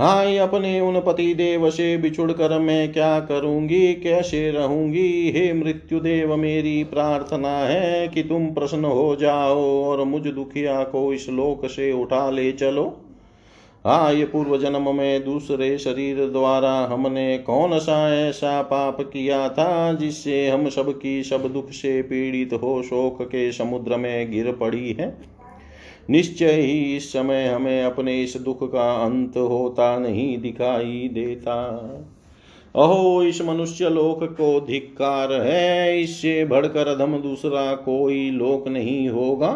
[SPEAKER 1] हाय अपने उन पति देव से बिछुड़ कर मैं क्या करूँगी? कैसे रहूँगी? हे मृत्यु देव मेरी प्रार्थना है कि तुम प्रसन्न हो जाओ और मुझ दुखिया को इस लोक से उठा ले चलो। हाय पूर्व जन्म में दूसरे शरीर द्वारा हमने कौन सा ऐसा पाप किया था जिससे हम सबकी सब दुख से पीड़ित हो शोक के समुद्र में गिर पड़ी है? निश्चय ही इस समय हमें अपने इस दुख का अंत होता नहीं दिखाई देता। अहो, इस मनुष्य लोक को धिक्कार है, इससे बढ़कर अधम दूसरा कोई लोक नहीं होगा,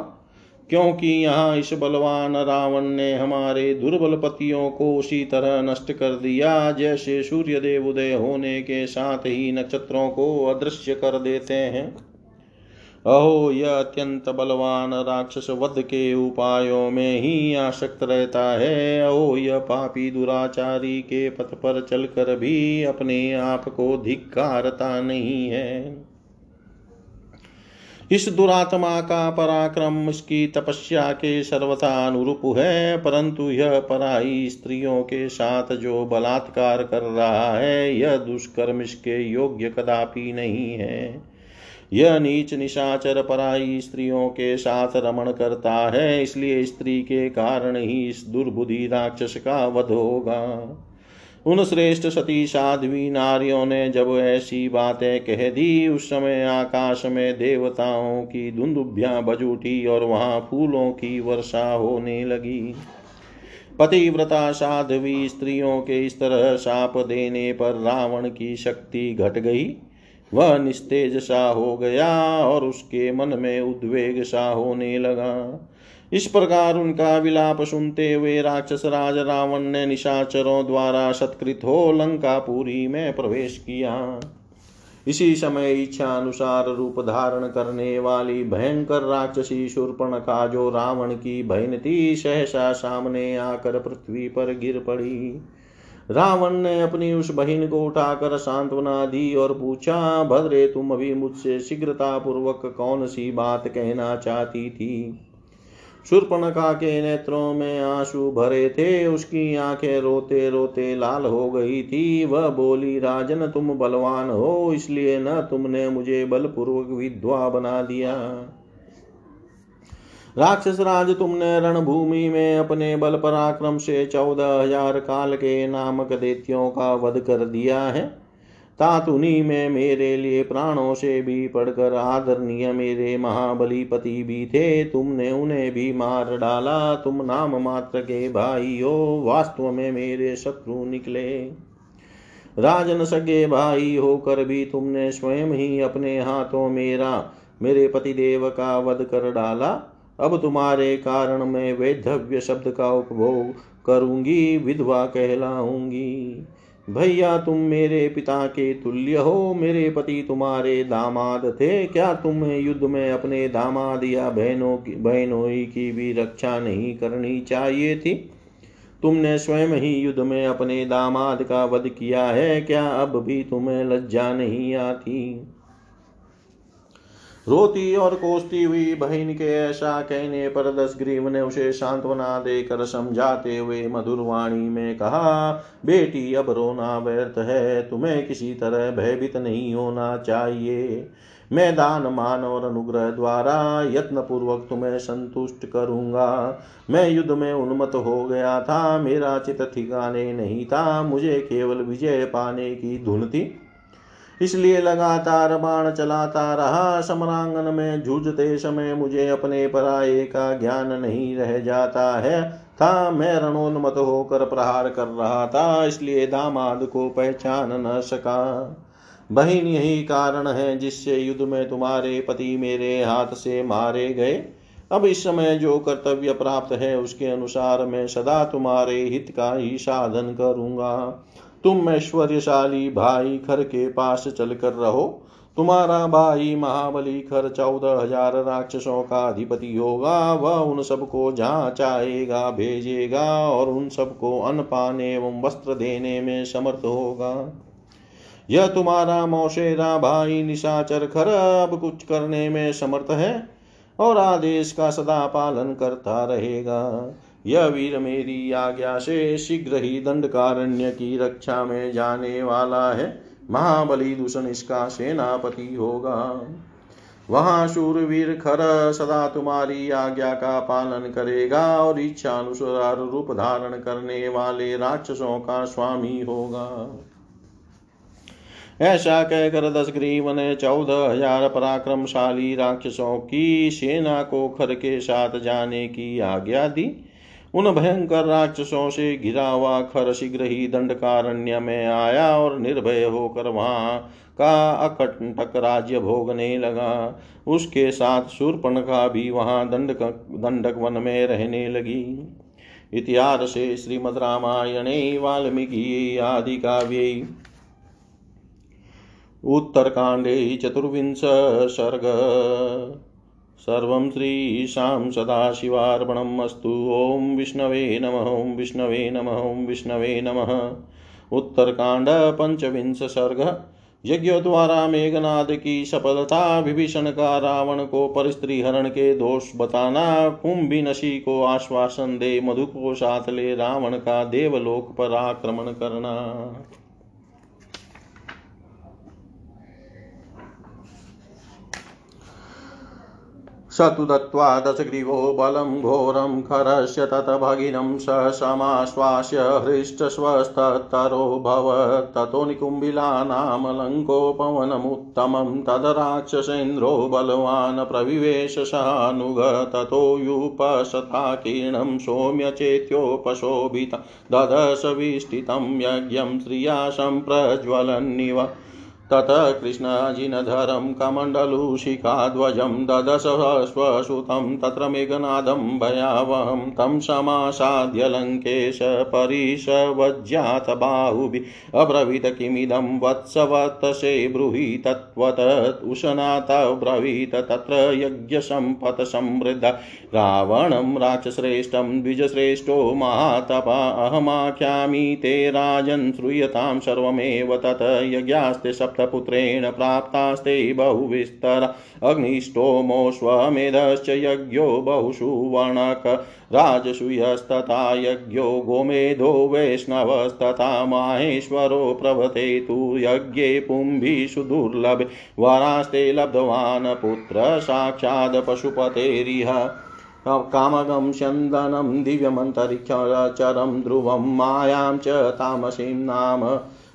[SPEAKER 1] क्योंकि यहाँ इस बलवान रावण ने हमारे दुर्बल पतियों को उसी तरह नष्ट कर दिया, जैसे सूर्य देव उदय होने के साथ ही नक्षत्रों को अदृश्य कर देते हैं। अहो, यह अत्यंत बलवान राक्षस वध के उपायों में ही आसक्त रहता है। अहो, यह पापी दुराचारी के पथ पर चलकर भी अपने आप को धिक्कारता नहीं है। इस दुरात्मा का पराक्रम उसकी तपस्या के सर्वथा अनुरूप है, परंतु यह पराई स्त्रियों के साथ जो बलात्कार कर रहा है, यह दुष्कर्म इसके योग्य कदापि नहीं है। यह नीच निशाचर पराई स्त्रियों के साथ रमण करता है, इसलिए स्त्री के कारण ही इस दुर्बुद्धि राक्षस का वध होगा। उन श्रेष्ठ सती साध्वी नारियों ने जब ऐसी बातें कह दी, उस समय आकाश में देवताओं की धुंदुभ्या बज उठी और वहाँ फूलों की वर्षा होने लगी। पतिव्रता साध्वी स्त्रियों के इस तरह शाप देने पर रावण की शक्ति घट गई। वह निस्तेज सा हो गया और उसके मन में उद्वेग सा होने लगा। इस प्रकार उनका विलाप सुनते हुए राक्षस राज रावण ने निशाचरों द्वारा सत्कृत हो लंकापुरी में प्रवेश किया। इसी समय इच्छा अनुसार रूप धारण करने वाली भयंकर राक्षसी शूर्पण का जो रावण की बहन थी सहसा सामने आकर पृथ्वी पर गिर पड़ी। रावण ने अपनी उस बहिन को उठाकर सांत्वना दी और पूछा, भद्रे, तुम अभी मुझसे शीघ्रता पूर्वक कौन सी बात कहना चाहती थी? शूर्पणखा के नेत्रों में आँसू भरे थे, उसकी आँखें रोते रोते लाल हो गई थी। वह बोली, राजन, तुम बलवान हो, इसलिए न तुमने मुझे बलपूर्वक विधवा बना दिया। राक्षस राज तुमने रणभूमि में अपने बल पराक्रम से चौदह हज़ार काल के नामक देत्यों का वध कर दिया है। तातुनी में मेरे लिए प्राणों से भी पढ़कर आदरणीय मेरे महाबली पति भी थे। तुमने उन्हें भी मार डाला। तुम नाम मात्र के भाई हो वास्तव में मेरे शत्रु निकले। राजन सगे भाई होकर भी तुमने स्वयं ही अपने हाथों मेरा, मेरे पति देव का वध कर डाला। अब तुम्हारे कारण मैं वैधव्य शब्द का उपभोग करूँगी, विधवा कहलाऊँगी। भैया, तुम मेरे पिता के तुल्य हो, मेरे पति तुम्हारे दामाद थे। क्या तुम्हें युद्ध में अपने दामाद या बहनों की बहनों ही की भी रक्षा नहीं करनी चाहिए थी? तुमने स्वयं ही युद्ध में अपने दामाद का वध किया है, क्या अब भी तुम्हें लज्जा नहीं आती? रोती और कोसती हुई बहन के ऐसा कहने पर दस ग्रीव ने उसे सांत्वना देकर समझाते हुए मधुर वाणी में कहा, बेटी, अब रोना व्यर्थ है, तुम्हें किसी तरह भयभीत नहीं होना चाहिए। मैं दान, मान और अनुग्रह द्वारा यत्न पूर्वक तुम्हें संतुष्ट करूँगा। मैं युद्ध में उन्मत्त हो गया था, मेरा चित ठिकाने नहीं था, मुझे केवल विजय पाने की धुन थी। इसलिए लगातार बाण चलाता रहा, समरांगन में जूझते समय मुझे अपने पराये का ज्ञान नहीं रह जाता है। था, मैं रणोन्मत होकर प्रहार कर रहा था, इसलिए दामाद को पहचान न सका। बहन यही कारण है जिससे युद्ध में तुम्हारे पति मेरे हाथ से मारे गए। अब इस समय जो कर्तव्य प्राप्त है, उसके अनुसार मैं सदा तुम्हारे हित का ही साधन करूँगा। तुम ऐश्वर्यशाली भाई खर के पास चलकर रहो। तुम्हारा भाई महाबली खर चौदह हज़ार राक्षसों का अधिपति होगा। वह उन सबको जहाँ चाहेगा भेजेगा और उन सबको अन्न पाने एवं वस्त्र देने में समर्थ होगा। यह तुम्हारा मौशेरा भाई निशाचर खर अब कुछ करने में समर्थ है और आदेश का सदा पालन करता रहेगा। यह वीर मेरी आज्ञा से शीघ्र ही दंडकारण्य की रक्षा में जाने वाला है। महाबली दूषण इसका सेनापति होगा। वहाँ शूरवीर खर सदा तुम्हारी आज्ञा का पालन करेगा और इच्छा अनुसार रूप धारण करने वाले राक्षसों का स्वामी होगा। ऐसा कहकर दस ग्रीव ने चौदह हज़ार पराक्रमशाली राक्षसों की सेना को खर के साथ जाने की आज्ञा दी। उन भयंकर राक्षसों से घिरा हुआ खर शीघ्र ही दंडकारण्य में आया और निर्भय होकर वहाँ का अकंटक राज्य भोगने लगा। उसके साथ शूर्पणखा भी वहाँ दंडक दंडक वन में रहने लगी। इतिहास से श्रीमद रामायणे, वाल्मीकि आदि काव्ये। उत्तरकांडे, चतुर्विंश सर्ग। सर्वं श्रीशां सदाशिवार्पणम् ॐ विष्णवे नमः, ॐ विष्णवे नमः, ॐ विष्णवे नमः। उत्तरकाण्ड पञ्चविंश सर्ग। यज्ञों द्वारा मेघनाद की सफलता, विभीषण का रावण को परिस्त्री हरण के दोष बताना, कुंभी नशी को आश्वासन दे, मधु को साथ ले, रावण का देवलोक पर आक्रमण करना। स तु दत्त्वा दशग्रीवो बलं घोरं खरस्य तत भगिनं स समाश्वास्य हृष्टस्वस्थतरो ततो निकुम्बिलानामलङ्कोपवनमुत्तमं तदराक्षसेन्द्रो बलवान् प्रविवेश सानुग ततो युपशताकीर्णं सौम्यचेत्योपशोभित। ददशविष्टितं यज्ञं श्रिया सम्प्रज्वलन्निव ततः कृष्णाजिनधरं कमण्डलूषिकाध्वजं ददशश्वसुतं तत्र मेघनादं भयावहं तं समासाद्य लङ्केश परिशवज्यात बाहुभिः अब्रवीत किमिदं वत्सवतसे ब्रूहि तत्त्वत उशनात ब्रवीत तत्र यज्ञसम्पत् समृद्ध रावणं राक्षश्रेष्ठं द्विजश्रेष्ठो महातपा अहमाख्यामि ते राजन् श्रूयतां सर्वमेव तत् यज्ञास्ते सप्त सप्तपुत्रेण प्राप्तास्ते बहुविस्तर। अग्निष्टोमोऽश्वमेधश्च यज्ञो बहुषु वर्णक राजसूयस्तथा यज्ञो गोमेधो वैष्णवस्तथा माहेश्वरो प्रभते तु यज्ञे पुंभिषु दुर्लभे। वरास्ते लब्धवान् पुत्र साक्षात् पशुपतेरिह। कामगं स्यन्दनं दिव्यमन्तरिक्षचरं ध्रुवं मायां च तामसीं नाम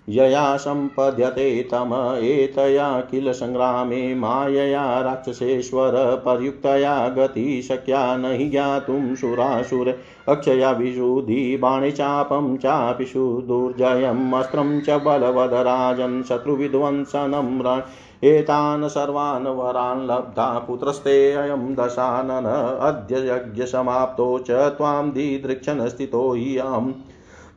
[SPEAKER 1] यया सम्पद्यते तम एतया किल सङ्ग्रामे मायया राक्षसेश्वर पर्युक्तया गतिशक्या न हि ज्ञातुं सुरासुर अक्षया विशुधि बाणे चापं चापि सुदुर्जयम् अस्त्रं च बलवदराजन् शत्रुविध्वंसनं एतान् सर्वान् वरान् लब्धा पुत्रस्ते अयं दशानन अद्य यज्ञसमाप्तो च त्वां दिदृक्षन् स्थितो हि अहम्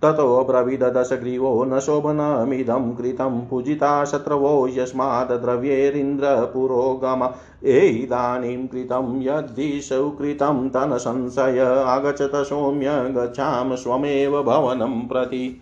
[SPEAKER 1] ततोऽब्रवीदशग्रीवो न शोभनमिदं कृतं पूजिता शत्रवो यस्मात् द्रव्येरिन्द्रपुरोगम एदानीं कृतं यद्दिशौ कृतं तनसंशय आगच्छत सौम्य गच्छाम स्वमेव भवनं प्रति।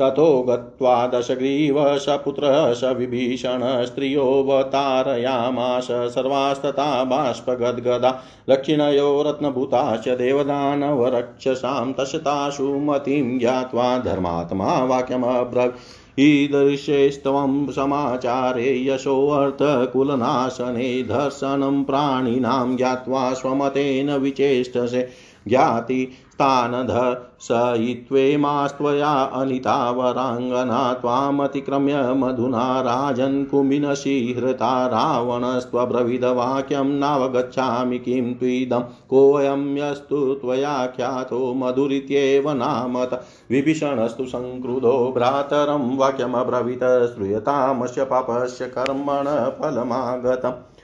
[SPEAKER 1] ततो गत्वा दशग्रीव सपुत्रः स विभीषण स्त्रियोऽवतारयामास सर्वास्तथा बाष्पगद्गदा लक्षिणयो रत्नभूताश्च देवदानवरक्षसां तशताशु मतिं ज्ञात्वा धर्मात्मा वाक्यमब्रवीत् ईदृशेस्त्वं समाचारे यशोऽर्थकुलनाशने दर्शनं प्राणिनां ज्ञात्वा स्वमतेन विचेष्टसे। ज्ञाति तानधर्शयित्वेमास्त्वया अनितावराङ्गना त्वामतिक्रम्य मधुना राजन् कुम्भिनशी हृता रावणस्त्वब्रविदवाक्यं नावगच्छामि किं त्विदं कोऽयं यस्तु त्वया ख्यातो मधुरित्येव नामत विभीषणस्तु संक्रुधो भ्रातरं वाक्यमब्रवीत श्रूयतामस्य पापस्य कर्मण फलमागतम्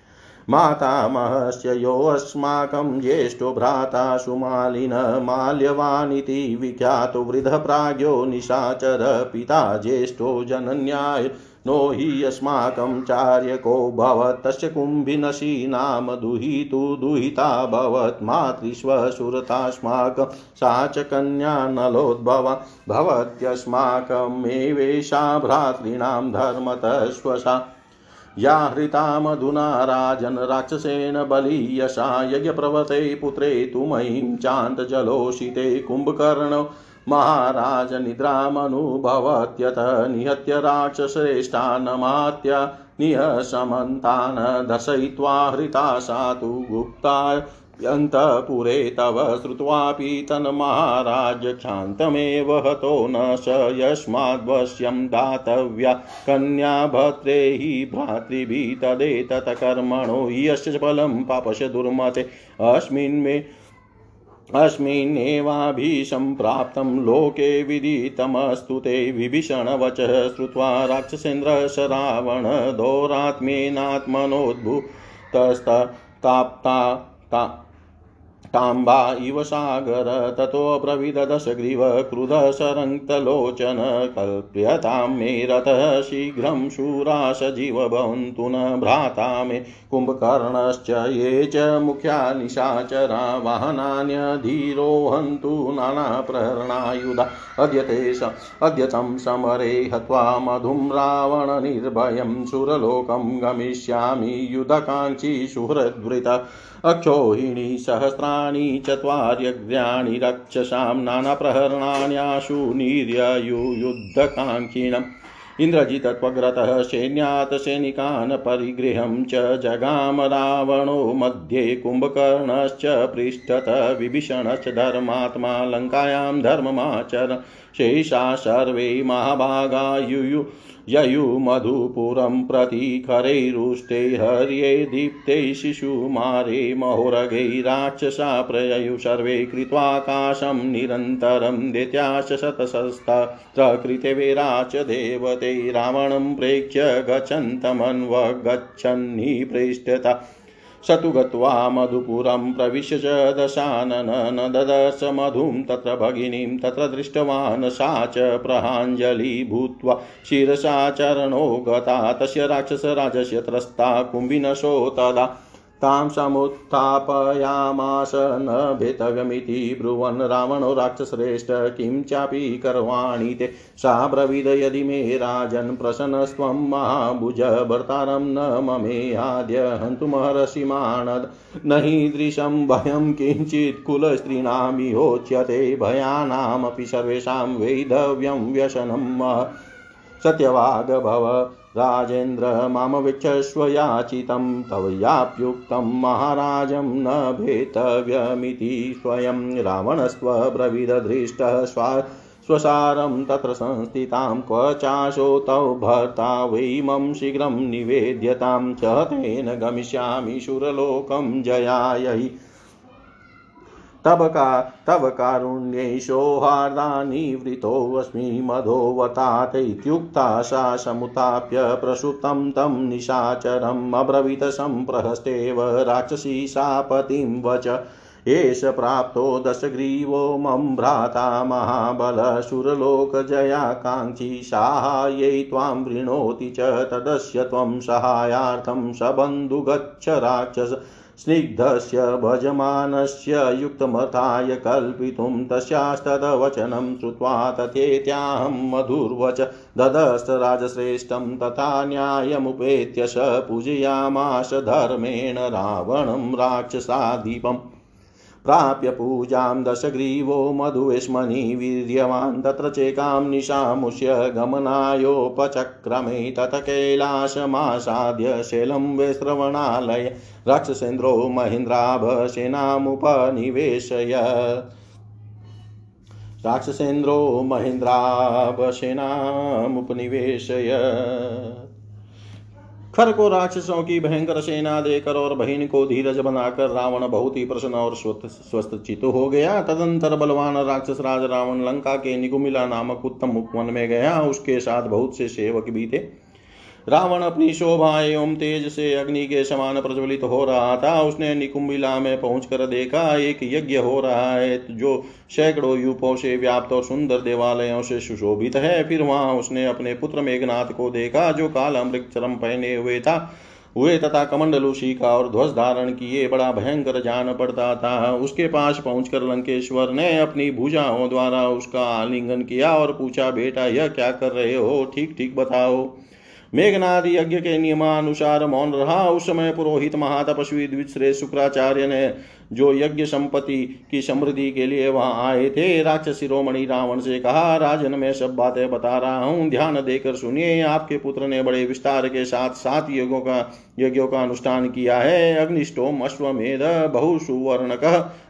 [SPEAKER 1] मातामहस्य योऽस्माकं ज्येष्ठो भ्राता सुमालिन माल्यवानिति विख्यातो वृद्धप्राज्ञो निशाचर पिता ज्येष्ठो जनन्याय नो हि यस्माकं चार्यको भवत्। तस्य कुम्भिनशी नाम दुहितु, दुहिता भवत्। मातृष्वसुरतास्माकं सा च कन्या नलोद्भवा भवत्यस्माकमेवेशा भ्रातॄणां धर्मतश्वसा या हृता मधुना राजन् राक्षसेन बलीयशा यज्ञप्रवते पुत्रे तु मयीं चान्तजलोषिते कुम्भकर्ण। महाराज निद्रामनुभवत्यत निहत्य राक्षश्रेष्ठानमात्य निहसमन्तान् दर्शयित्वा हृता सा तु गुप्ता। यन्तपुरे तव श्रुत्वापि तन्महाराजक्षान्तमेव हतो न स यस्माद्वश्यं दातव्या कन्या भद्रे हि भ्रातृभिः तदेतत्कर्मणो यस्य फलं पापश दुर्मते। अस्मिन् मे अस्मिन्नेवाभिसम्प्राप्तं लोके विदितमस्तु ते विभीषणवचः श्रुत्वा राक्षसेन्द्रश रावण दोरात्म्येनात्मनोद्भूतस्ताप्ता ताम्बा इव सागर ततोऽब्रवीदशग्रीव क्रुधसरङ्क्तलोचन कल्प्यतां मे रथः, शीघ्रं शूरा सजीव भवन्तु न भ्राता मे कुम्भकर्णश्च ये च मुख्या निशाचरा वाहनान्यधीरोहन्तु नानाप्रहरणायुधा अद्य तेष अद्य तं समरे हत्वा मधुं रावणनिर्भयं सुरलोकं गमिष्यामि युधकाङ्क्षी सुहृद्वृत अक्षोहिणी सहस्राणि चत्वार्यग्र्याणि रक्षसां नानाप्रहरणान्याशु निर्ययुयुद्धकाङ्क्षिणम्। इन्द्रजितत्वग्रतः सैन्यात् सैनिकान् परिगृहं च जगाम रावणो मध्ये कुम्भकर्णश्च पृष्ठत विभीषणश्च धर्मात्मा लङ्कायां धर्ममाचर शेषा सर्वे महाभागा युयु ययुमधुपुरं प्रति खरैरुष्टे हर्ये दीप्ते शिशुमारे महोरगै राक्षसा प्रययु, सर्वे कृत्वाकाशं निरन्तरं दैत्याश शतशस्तत्र कृतवेराच देवते रावणं प्रेक्ष्य गच्छन्तमन्वगच्छन्नि पृष्ठता स तु गत्वा मधुपुरं प्रविश्य च दशानन न ददर्श मधुं तत्र भगिनीं तत्र दृष्टवान् सा च प्रहाञ्जलि शिरसा चरणो गता तस्य राक्षसराजस्य त्रस्ता कुम्भिनशो तदा तां समुत्थापयामास न भेतव्यमिति ब्रुवन् रावणो राक्षश्रेष्ठ किं चापि करवाणि ते। सा ब्रवीद यदि मे राजन् प्रसन्नस्त्वं महाभुज भर्तारं न ममेयाद्य हन्तुमहर्षि मानद न हीदृशं भयं किञ्चित् कुलस्त्रीणामिहोच्यते भयानामपि सर्वेषां वैधव्यं व्यसनं सत्यवाग् भव राजेन्द्र मामवीक्षस्व याचितं, तव याप्युक्तं महाराजं न भेतव्यमिति स्वयं रावणस्त्वब्रवीदधृष्टः स्वा, स्वसारं तत्र संस्थितां, क्व चाशो तव भर्ता वै मम शीघ्रं निवेद्यतां, च तेन गमिष्यामि शुरलोकं जयायै। तब का तव कारुण्ये सौहार्दानिवृतोऽस्मि मधोवतात इत्युक्ता सा समुत्थाप्य प्रसुतं तं निशाचरम् अब्रवीत सम्प्रहस्तेव राक्षसी सा पतिं वच। एष प्राप्तो दशग्रीवो मम भ्राता महाबलशुरलोकजयाकाङ्क्षी साहाय्यै त्वां वृणोति च तदस्य त्वं सहायार्थं सबन्धु गच्छ राक्षस। स्निग्धस्य भजमानस्य युक्तमथाय कल्पितुं तस्यास्तदवचनं श्रुत्वा तथेत्याहं मधुर्वच ददस्तराजश्रेष्ठं तथा न्यायमुपेत्य स पूजयामास धर्मेण रावणं राक्षसाधिपम्। प्राप्य पूजां दशग्रीवो मधुवेश्मनि वीर्यवान् तत्र चेकां निशामुष्य गमनायोपचक्रमे तत कैलासमासाद्य शैलं वैश्रवणालय राक्षसेन्द्रो महेन्द्राभसेनामुपनिवेशय। राक्षसेन्द्रो महेन्द्राभसेनामुपनिवेशय। खर को राक्षसों की भयंकर सेना देकर और बहन को धीरज बनाकर रावण बहुत ही प्रसन्न और स्वस्थ चित हो गया। तदंतर बलवान राक्षस राज रावण लंका के निगुमिला नामक उत्तम उपवन में गया। उसके साथ बहुत से सेवक भी थे। रावण अपनी शोभा एवं तेज से अग्नि के समान प्रज्वलित हो रहा था। उसने निकुंबिला में पहुंचकर देखा, एक यज्ञ हो रहा है, जो सैकड़ों यूपों से व्याप्त और सुंदर देवालयों से सुशोभित है। फिर वहाँ उसने अपने पुत्र मेघनाथ को देखा, जो काल अमृत चरम पहने हुए था। हुए तथा कमंडलूषी का और ध्वज धारण किए, बड़ा भयंकर जान पड़ता था। उसके पास पहुंचकर लंकेश्वर ने अपनी भुजाओं द्वारा उसका आलिंगन किया और पूछा, बेटा, यह क्या कर रहे हो? ठीक ठीक बताओ। मेघनाद यज्ञ के नियमानुसार मौन रहा उस समय पुरोहित महातपस्वी द्विश्रेष्ठ शुक्राचार्य ने जो यज्ञ संपत्ति की समृद्धि के लिए वहाँ आए थे, राक्षस शिरोमणि रावण से कहा, राजन, मैं सब बातें बता रहा हूँ। ध्यान देकर सुनिए, आपके पुत्र ने बड़े विस्तार के साथ सात यज्ञों का यज्ञों का अनुष्ठान किया है। अग्निष्टोम, अश्वमेध, बहुसुवर्णक,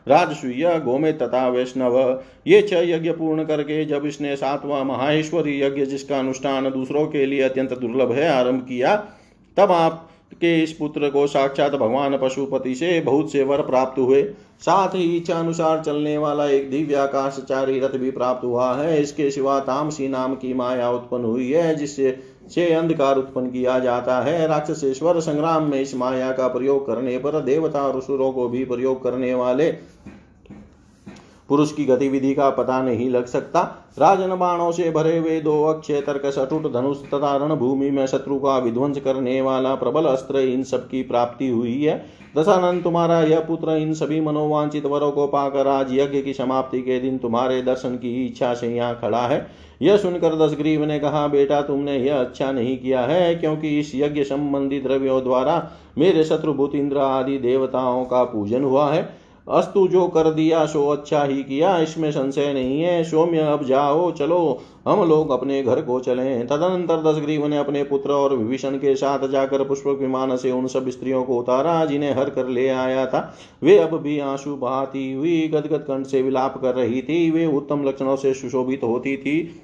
[SPEAKER 1] राजसूय, गोमे तथा वैष्णव। ये छह यज्ञ पूर्ण करके जब इसने सातवां माहेश्वरी यज्ञ जिसका अनुष्ठान दूसरों के लिए अत्यंत दुर्लभ है, आरंभ किया, तब आप के इस पुत्र को साक्षात भगवान पशुपति से बहुत से वर प्राप्त हुए। साथ ही इच्छा अनुसार चलने वाला एक दिव्य आकाशचारी रथ भी प्राप्त हुआ है। इसके सिवा तामसी नाम की माया उत्पन्न हुई है, जिससे से अंधकार उत्पन्न किया जाता है। राक्षसेश्वर संग्राम में इस माया का प्रयोग करने पर देवता और असुरों को भी प्रयोग करने वाले पुरुष की गतिविधि का पता नहीं लग सकता। राजन बाणों से भरे हुए दो अक्षय तर्क सटुट धनुष तथा रण में शत्रु का विध्वंस करने वाला प्रबल अस्त्र इन सब की प्राप्ति हुई है। दशानंद, तुम्हारा यह पुत्र इन सभी मनोवांचित वरों को पाकर आज यज्ञ की समाप्ति के दिन तुम्हारे दर्शन की इच्छा से यहाँ खड़ा है। यह सुनकर दशग्रीव ने कहा, बेटा, तुमने यह अच्छा नहीं किया है, क्योंकि इस यज्ञ संबंधी द्रव्यों द्वारा मेरे शत्रुभूत इंद्र आदि देवताओं का पूजन हुआ है। अस्तु जो कर दिया, सो अच्छा ही किया। इसमें संशय नहीं है। सौम्य, अब जाओ, चलो। हम लोग अपने घर को चले। तदनंतर दशग्रीव ने अपने पुत्र और विभीषण के साथ जाकर पुष्प विमान से उन सब स्त्रियों को उतारा, जिन्हें हर कर ले आया था। वे अब भी आँसू बहाती हुई गदगद कंठ से विलाप कर रही थी। वे उत्तम लक्षणों से सुशोभित होती थी।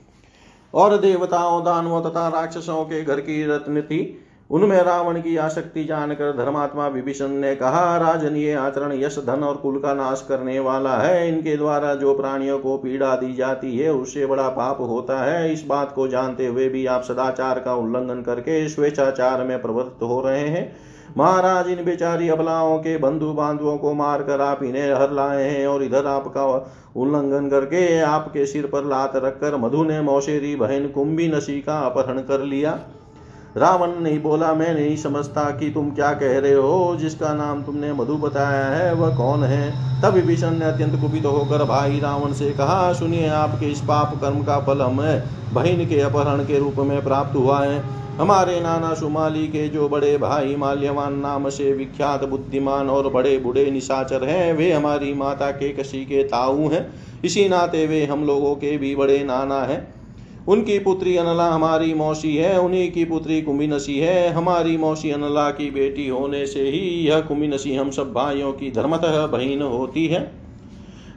[SPEAKER 1] और देवताओं, दानवों तथा राक्षसों के घर की रत्न थी। उनमें रावण की आसक्ति जानकर धर्मात्मा विभीषण ने कहा राजन ये आचरण यश, धन और कुल का नाश करने वाला है। इनके द्वारा जो प्राणियों को पीड़ा दी जाती है, उससे बड़ा पाप होता है। इस बात को जानते हुए भी आप सदाचार का उल्लंघन करके स्वेच्छाचार में प्रवृत्त हो रहे हैं। महाराज, इन बेचारी अबलाओं के बंधु बांधवों को मारकर आप इन्हें हर लाए हैं और इधर आपका उल्लंघन करके आपके सिर पर लात रखकर मधु ने मौसेरी बहन कुंभी नशी का अपहरण कर लिया। रावण नहीं बोला मैं नहीं समझता कि तुम क्या कह रहे हो। जिसका नाम तुमने मधु बताया है, वह कौन है? तब विभीषण ने अत्यंत कुपित होकर भाई रावण से कहा, सुनिए, आपके इस पाप कर्म का फल हमें, बहन के अपहरण के रूप में प्राप्त हुआ है। हमारे नाना सुमाली के जो बड़े भाई माल्यवान, नाम से विख्यात, बुद्धिमान और बड़े बूढ़े निशाचर हैं, वे हमारी माता के कशी के ताऊ हैं। इसी नाते वे हम लोगों के भी बड़े नाना हैं। उनकी पुत्री अनला हमारी मौसी है, उन्हीं की पुत्री कुमिनसी है। हमारी मौसी अनला की बेटी होने से ही यह कुमिनसी हम सब भाइयों की धर्मतः बहन होती है।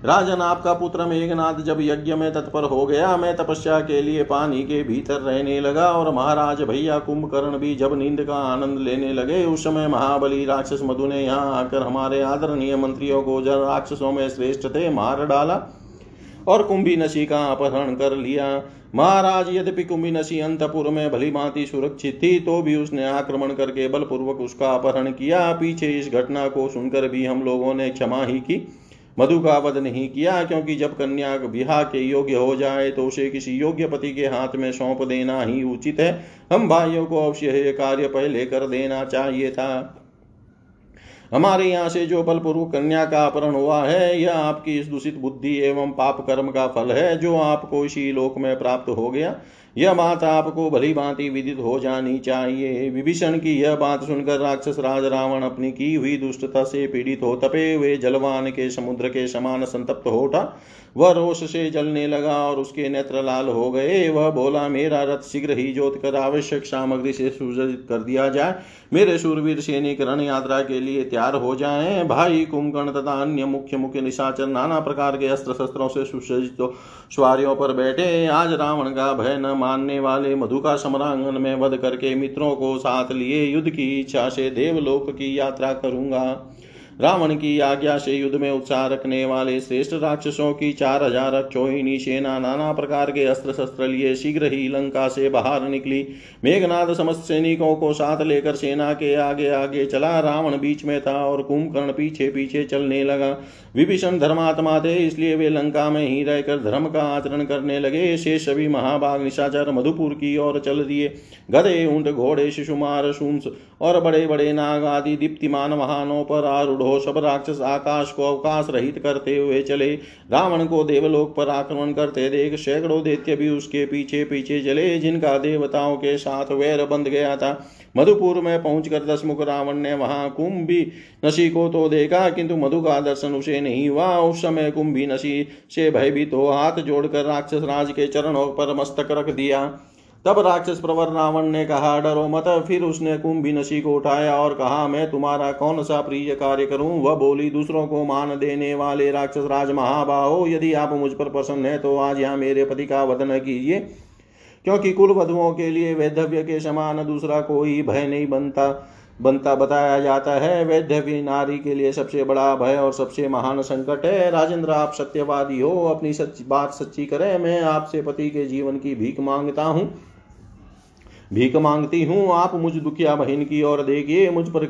[SPEAKER 1] राजन आपका पुत्र मेघनाथ जब यज्ञ में तत्पर हो गया, मैं तपस्या के लिए पानी के भीतर रहने लगा और महाराज भैया कुंभकर्ण भी जब नींद का आनंद लेने लगे, उस समय महाबली राक्षस मधु ने यहाँ आकर हमारे आदरणीय मंत्रियों को जब राक्षसों में श्रेष्ठ थे, मार डाला। और कुंभी नशी का अपहरण कर लिया। महाराज, यद्यपि कुंभिनसी अंतपुर में भली भांति सुरक्षित थी तो भी उसने आक्रमण करके बलपूर्वक उसका अपहरण किया। पीछे इस घटना को सुनकर भी हम लोगों ने क्षमा ही की। मधु का वध नहीं किया, क्योंकि जब कन्या विवाह के योग्य हो जाए तो उसे किसी योग्य पति के हाथ में सौंप देना ही उचित है। हम भाइयों को अवश्य कार्य पहले कर देना चाहिए था। हमारे यहाँ से जो बलपूर्वक कन्या का अपहरण हुआ है, यह आपकी इस दूषित बुद्धि एवं पाप कर्म का फल है, जो आपको इसी लोक में प्राप्त हो गया। यह बात आपको भली भांति विदित हो जानी चाहिए। विभीषण की यह बात सुनकर राक्षस राज रावण अपनी की हुई दुष्टता से पीड़ित हो तपे हुए जलवान के समुद्र के समान संतप्त हो उठा। वह रोष से जलने लगा और उसके नेत्र लाल हो गए। वह बोला, मेरा रथ शीघ्र ही जोत कर आवश्यक सामग्री से सुसज्जित कर दिया जाए। मेरे सूरवीर सैनिक रण यात्रा के लिए तैयार हो जाए। भाई कुंभकर्ण तथा अन्य मुख्य मुख्य निशाचर नाना प्रकार के अस्त्र शस्त्रों से सुसज्जित स्वारियों पर बैठे। आज रावण का भय न मानने वाले मधु का समरांगन में वध करके मित्रों को साथ लिए युद्ध की इच्छा से देवलोक की यात्रा करूँगा। रावण की आज्ञा से युद्ध में उत्साह रखने वाले श्रेष्ठ राक्षसों की चार हज़ार चोहिनी सेना नाना प्रकार के अस्त्र शस्त्र लिए शीघ्र ही लंका से बाहर निकली। मेघनाथ समस्त सैनिकों को साथ लेकर सेना के आगे आगे चला। रावण बीच में था और कुंभकर्ण पीछे पीछे चलने लगा। विभीषण धर्मात्मा थे, इसलिए वे लंका में ही रहकर धर्म का आचरण करने लगे। शेष सभी महाभाग, निशाचर, मधुपुर की ओर चल दिए। गधे, ऊँट, घोड़े, शिशुमार, सुंस और बड़े बड़े नाग आदि दीप्तिमान वाहनों पर आरूढ़ सब राक्षस आकाश को अवकाश रहित करते हुए चले। रावण को देवलोक पर आक्रमण करते देख सैकड़ों दैत्य भी उसके पीछे पीछे चले, जिनका देवताओं के साथ वैर बंध गया था। मधुपुर में पहुंचकर दशमुख रावण ने वहाँ कुंभी नशी को तो देखा, किंतु मधु का दर्शन उसे नहीं हुआ। उस समय कुंभी नशी से भयभीत हो हाथ जोड़कर राक्षस राज के चरणों पर मस्तक रख दिया। तब राक्षस प्रवर रावण ने कहा, डरो मत। फिर उसने कुंभी नशी को उठाया और कहा, मैं तुम्हारा कौन सा प्रिय कार्य करूँ? वह बोली, दूसरों को मान देने वाले राक्षस राज महाबाहो यदि आप मुझ पर प्रसन्न है तो आज यहाँ मेरे पति का वधन कीजिए, क्योंकि कुल वधुओं के लिए वैधव्य के समान दूसरा कोई भय नहीं बनता बनता, बताया जाता है। वैधव्य नारी के लिए सबसे बड़ा भय और सबसे महान संकट है। राजेंद्र, आप सत्यवादी हो, अपनी सच्ची बात सच्ची करें। मैं आपसे पति के जीवन की भीख माँगता हूँ। भीख मांगती हूँ, आप मुझ दुखिया बहन की ओर देखिए, मुझ पर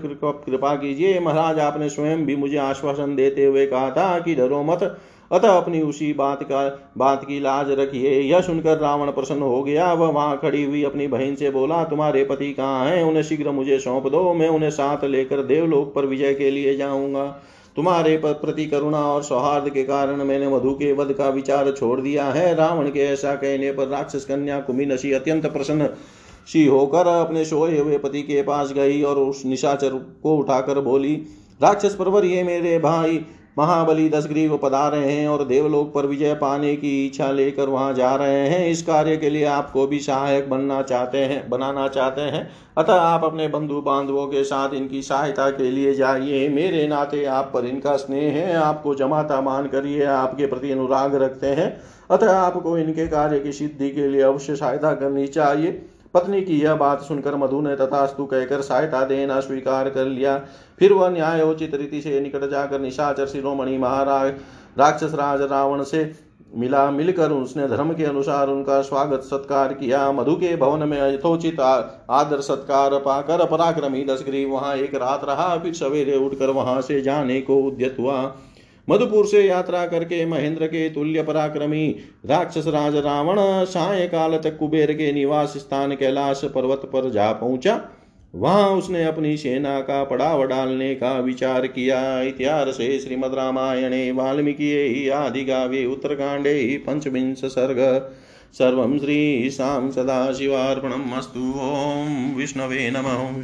[SPEAKER 1] कृपा कीजिए। महाराज, आपने स्वयं भी मुझे आश्वासन देते हुए कहा था कि डरो मत। अतः अपनी उसी बात का, बात की लाज रखिए। यह सुनकर रावण प्रसन्न हो गया। वह वहाँ खड़ी हुई अपनी बहन से बोला, तुम्हारे पति कहाँ हैं? उन्हें शीघ्र मुझे सौंप दो। मैं उन्हें साथ लेकर देवलोक पर विजय के लिए जाऊँगा। तुम्हारे प्रति करुणा और सौहार्द के कारण मैंने मधु के वध का विचार छोड़ दिया है। रावण के ऐसा कहने पर राक्षस कन्या कुमिनशी अत्यंत प्रसन्न सी होकर अपने सोए हुए पति के पास गई और उस निशाचर को उठाकर बोली, राक्षस परवर ये मेरे भाई, महाबली दसग्रीव पधा रहे हैं और देवलोक पर विजय पाने की इच्छा लेकर वहाँ जा रहे हैं। इस कार्य के लिए आपको भी सहायक बनना चाहते हैं, बनाना चाहते हैं। अतः आप अपने बंधु बांधवों के साथ इनकी सहायता के लिए जाइए। मेरे नाते आप पर इनका स्नेह है, आपको जमाता मान कर ये आपके प्रति अनुराग रखते हैं। अतः आपको इनके कार्य की सिद्धि के लिए अवश्य सहायता करनी चाहिए। पत्नी की यह बात सुनकर मधु ने तथास्तु कहकर सहायता देना स्वीकार कर लिया। फिर वह न्यायोचित रीति से निकट जाकर निशाचर शिरोमणि महाराज, राक्षस राज रावण से मिला। मिलकर उसने धर्म के अनुसार उनका स्वागत सत्कार किया। मधु के भवन में यथोचित आदर सत्कार पाकर पराक्रमी दशग्रीव वहाँ एक रात रहा। फिर सवेरे उठकर वहाँ से जाने को उद्यत हुआ। मधुपुर से यात्रा करके महेंद्र के तुल्य पराक्रमी राक्षस राज रावण साय काल तक कुबेर के निवास स्थान कैलाश पर्वत पर जा पहुँचा। वहाँ उसने अपनी सेना का पड़ाव डालने का विचार किया। इतिहास से श्रीमद रामायणे, वाल्मीकि आदि गावे उत्तरकांडे पंचविंश सर्ग। सर्व श्री शाम सदा सदाशिवार्पणम् अस्तु। ओम विष्णवे नमः।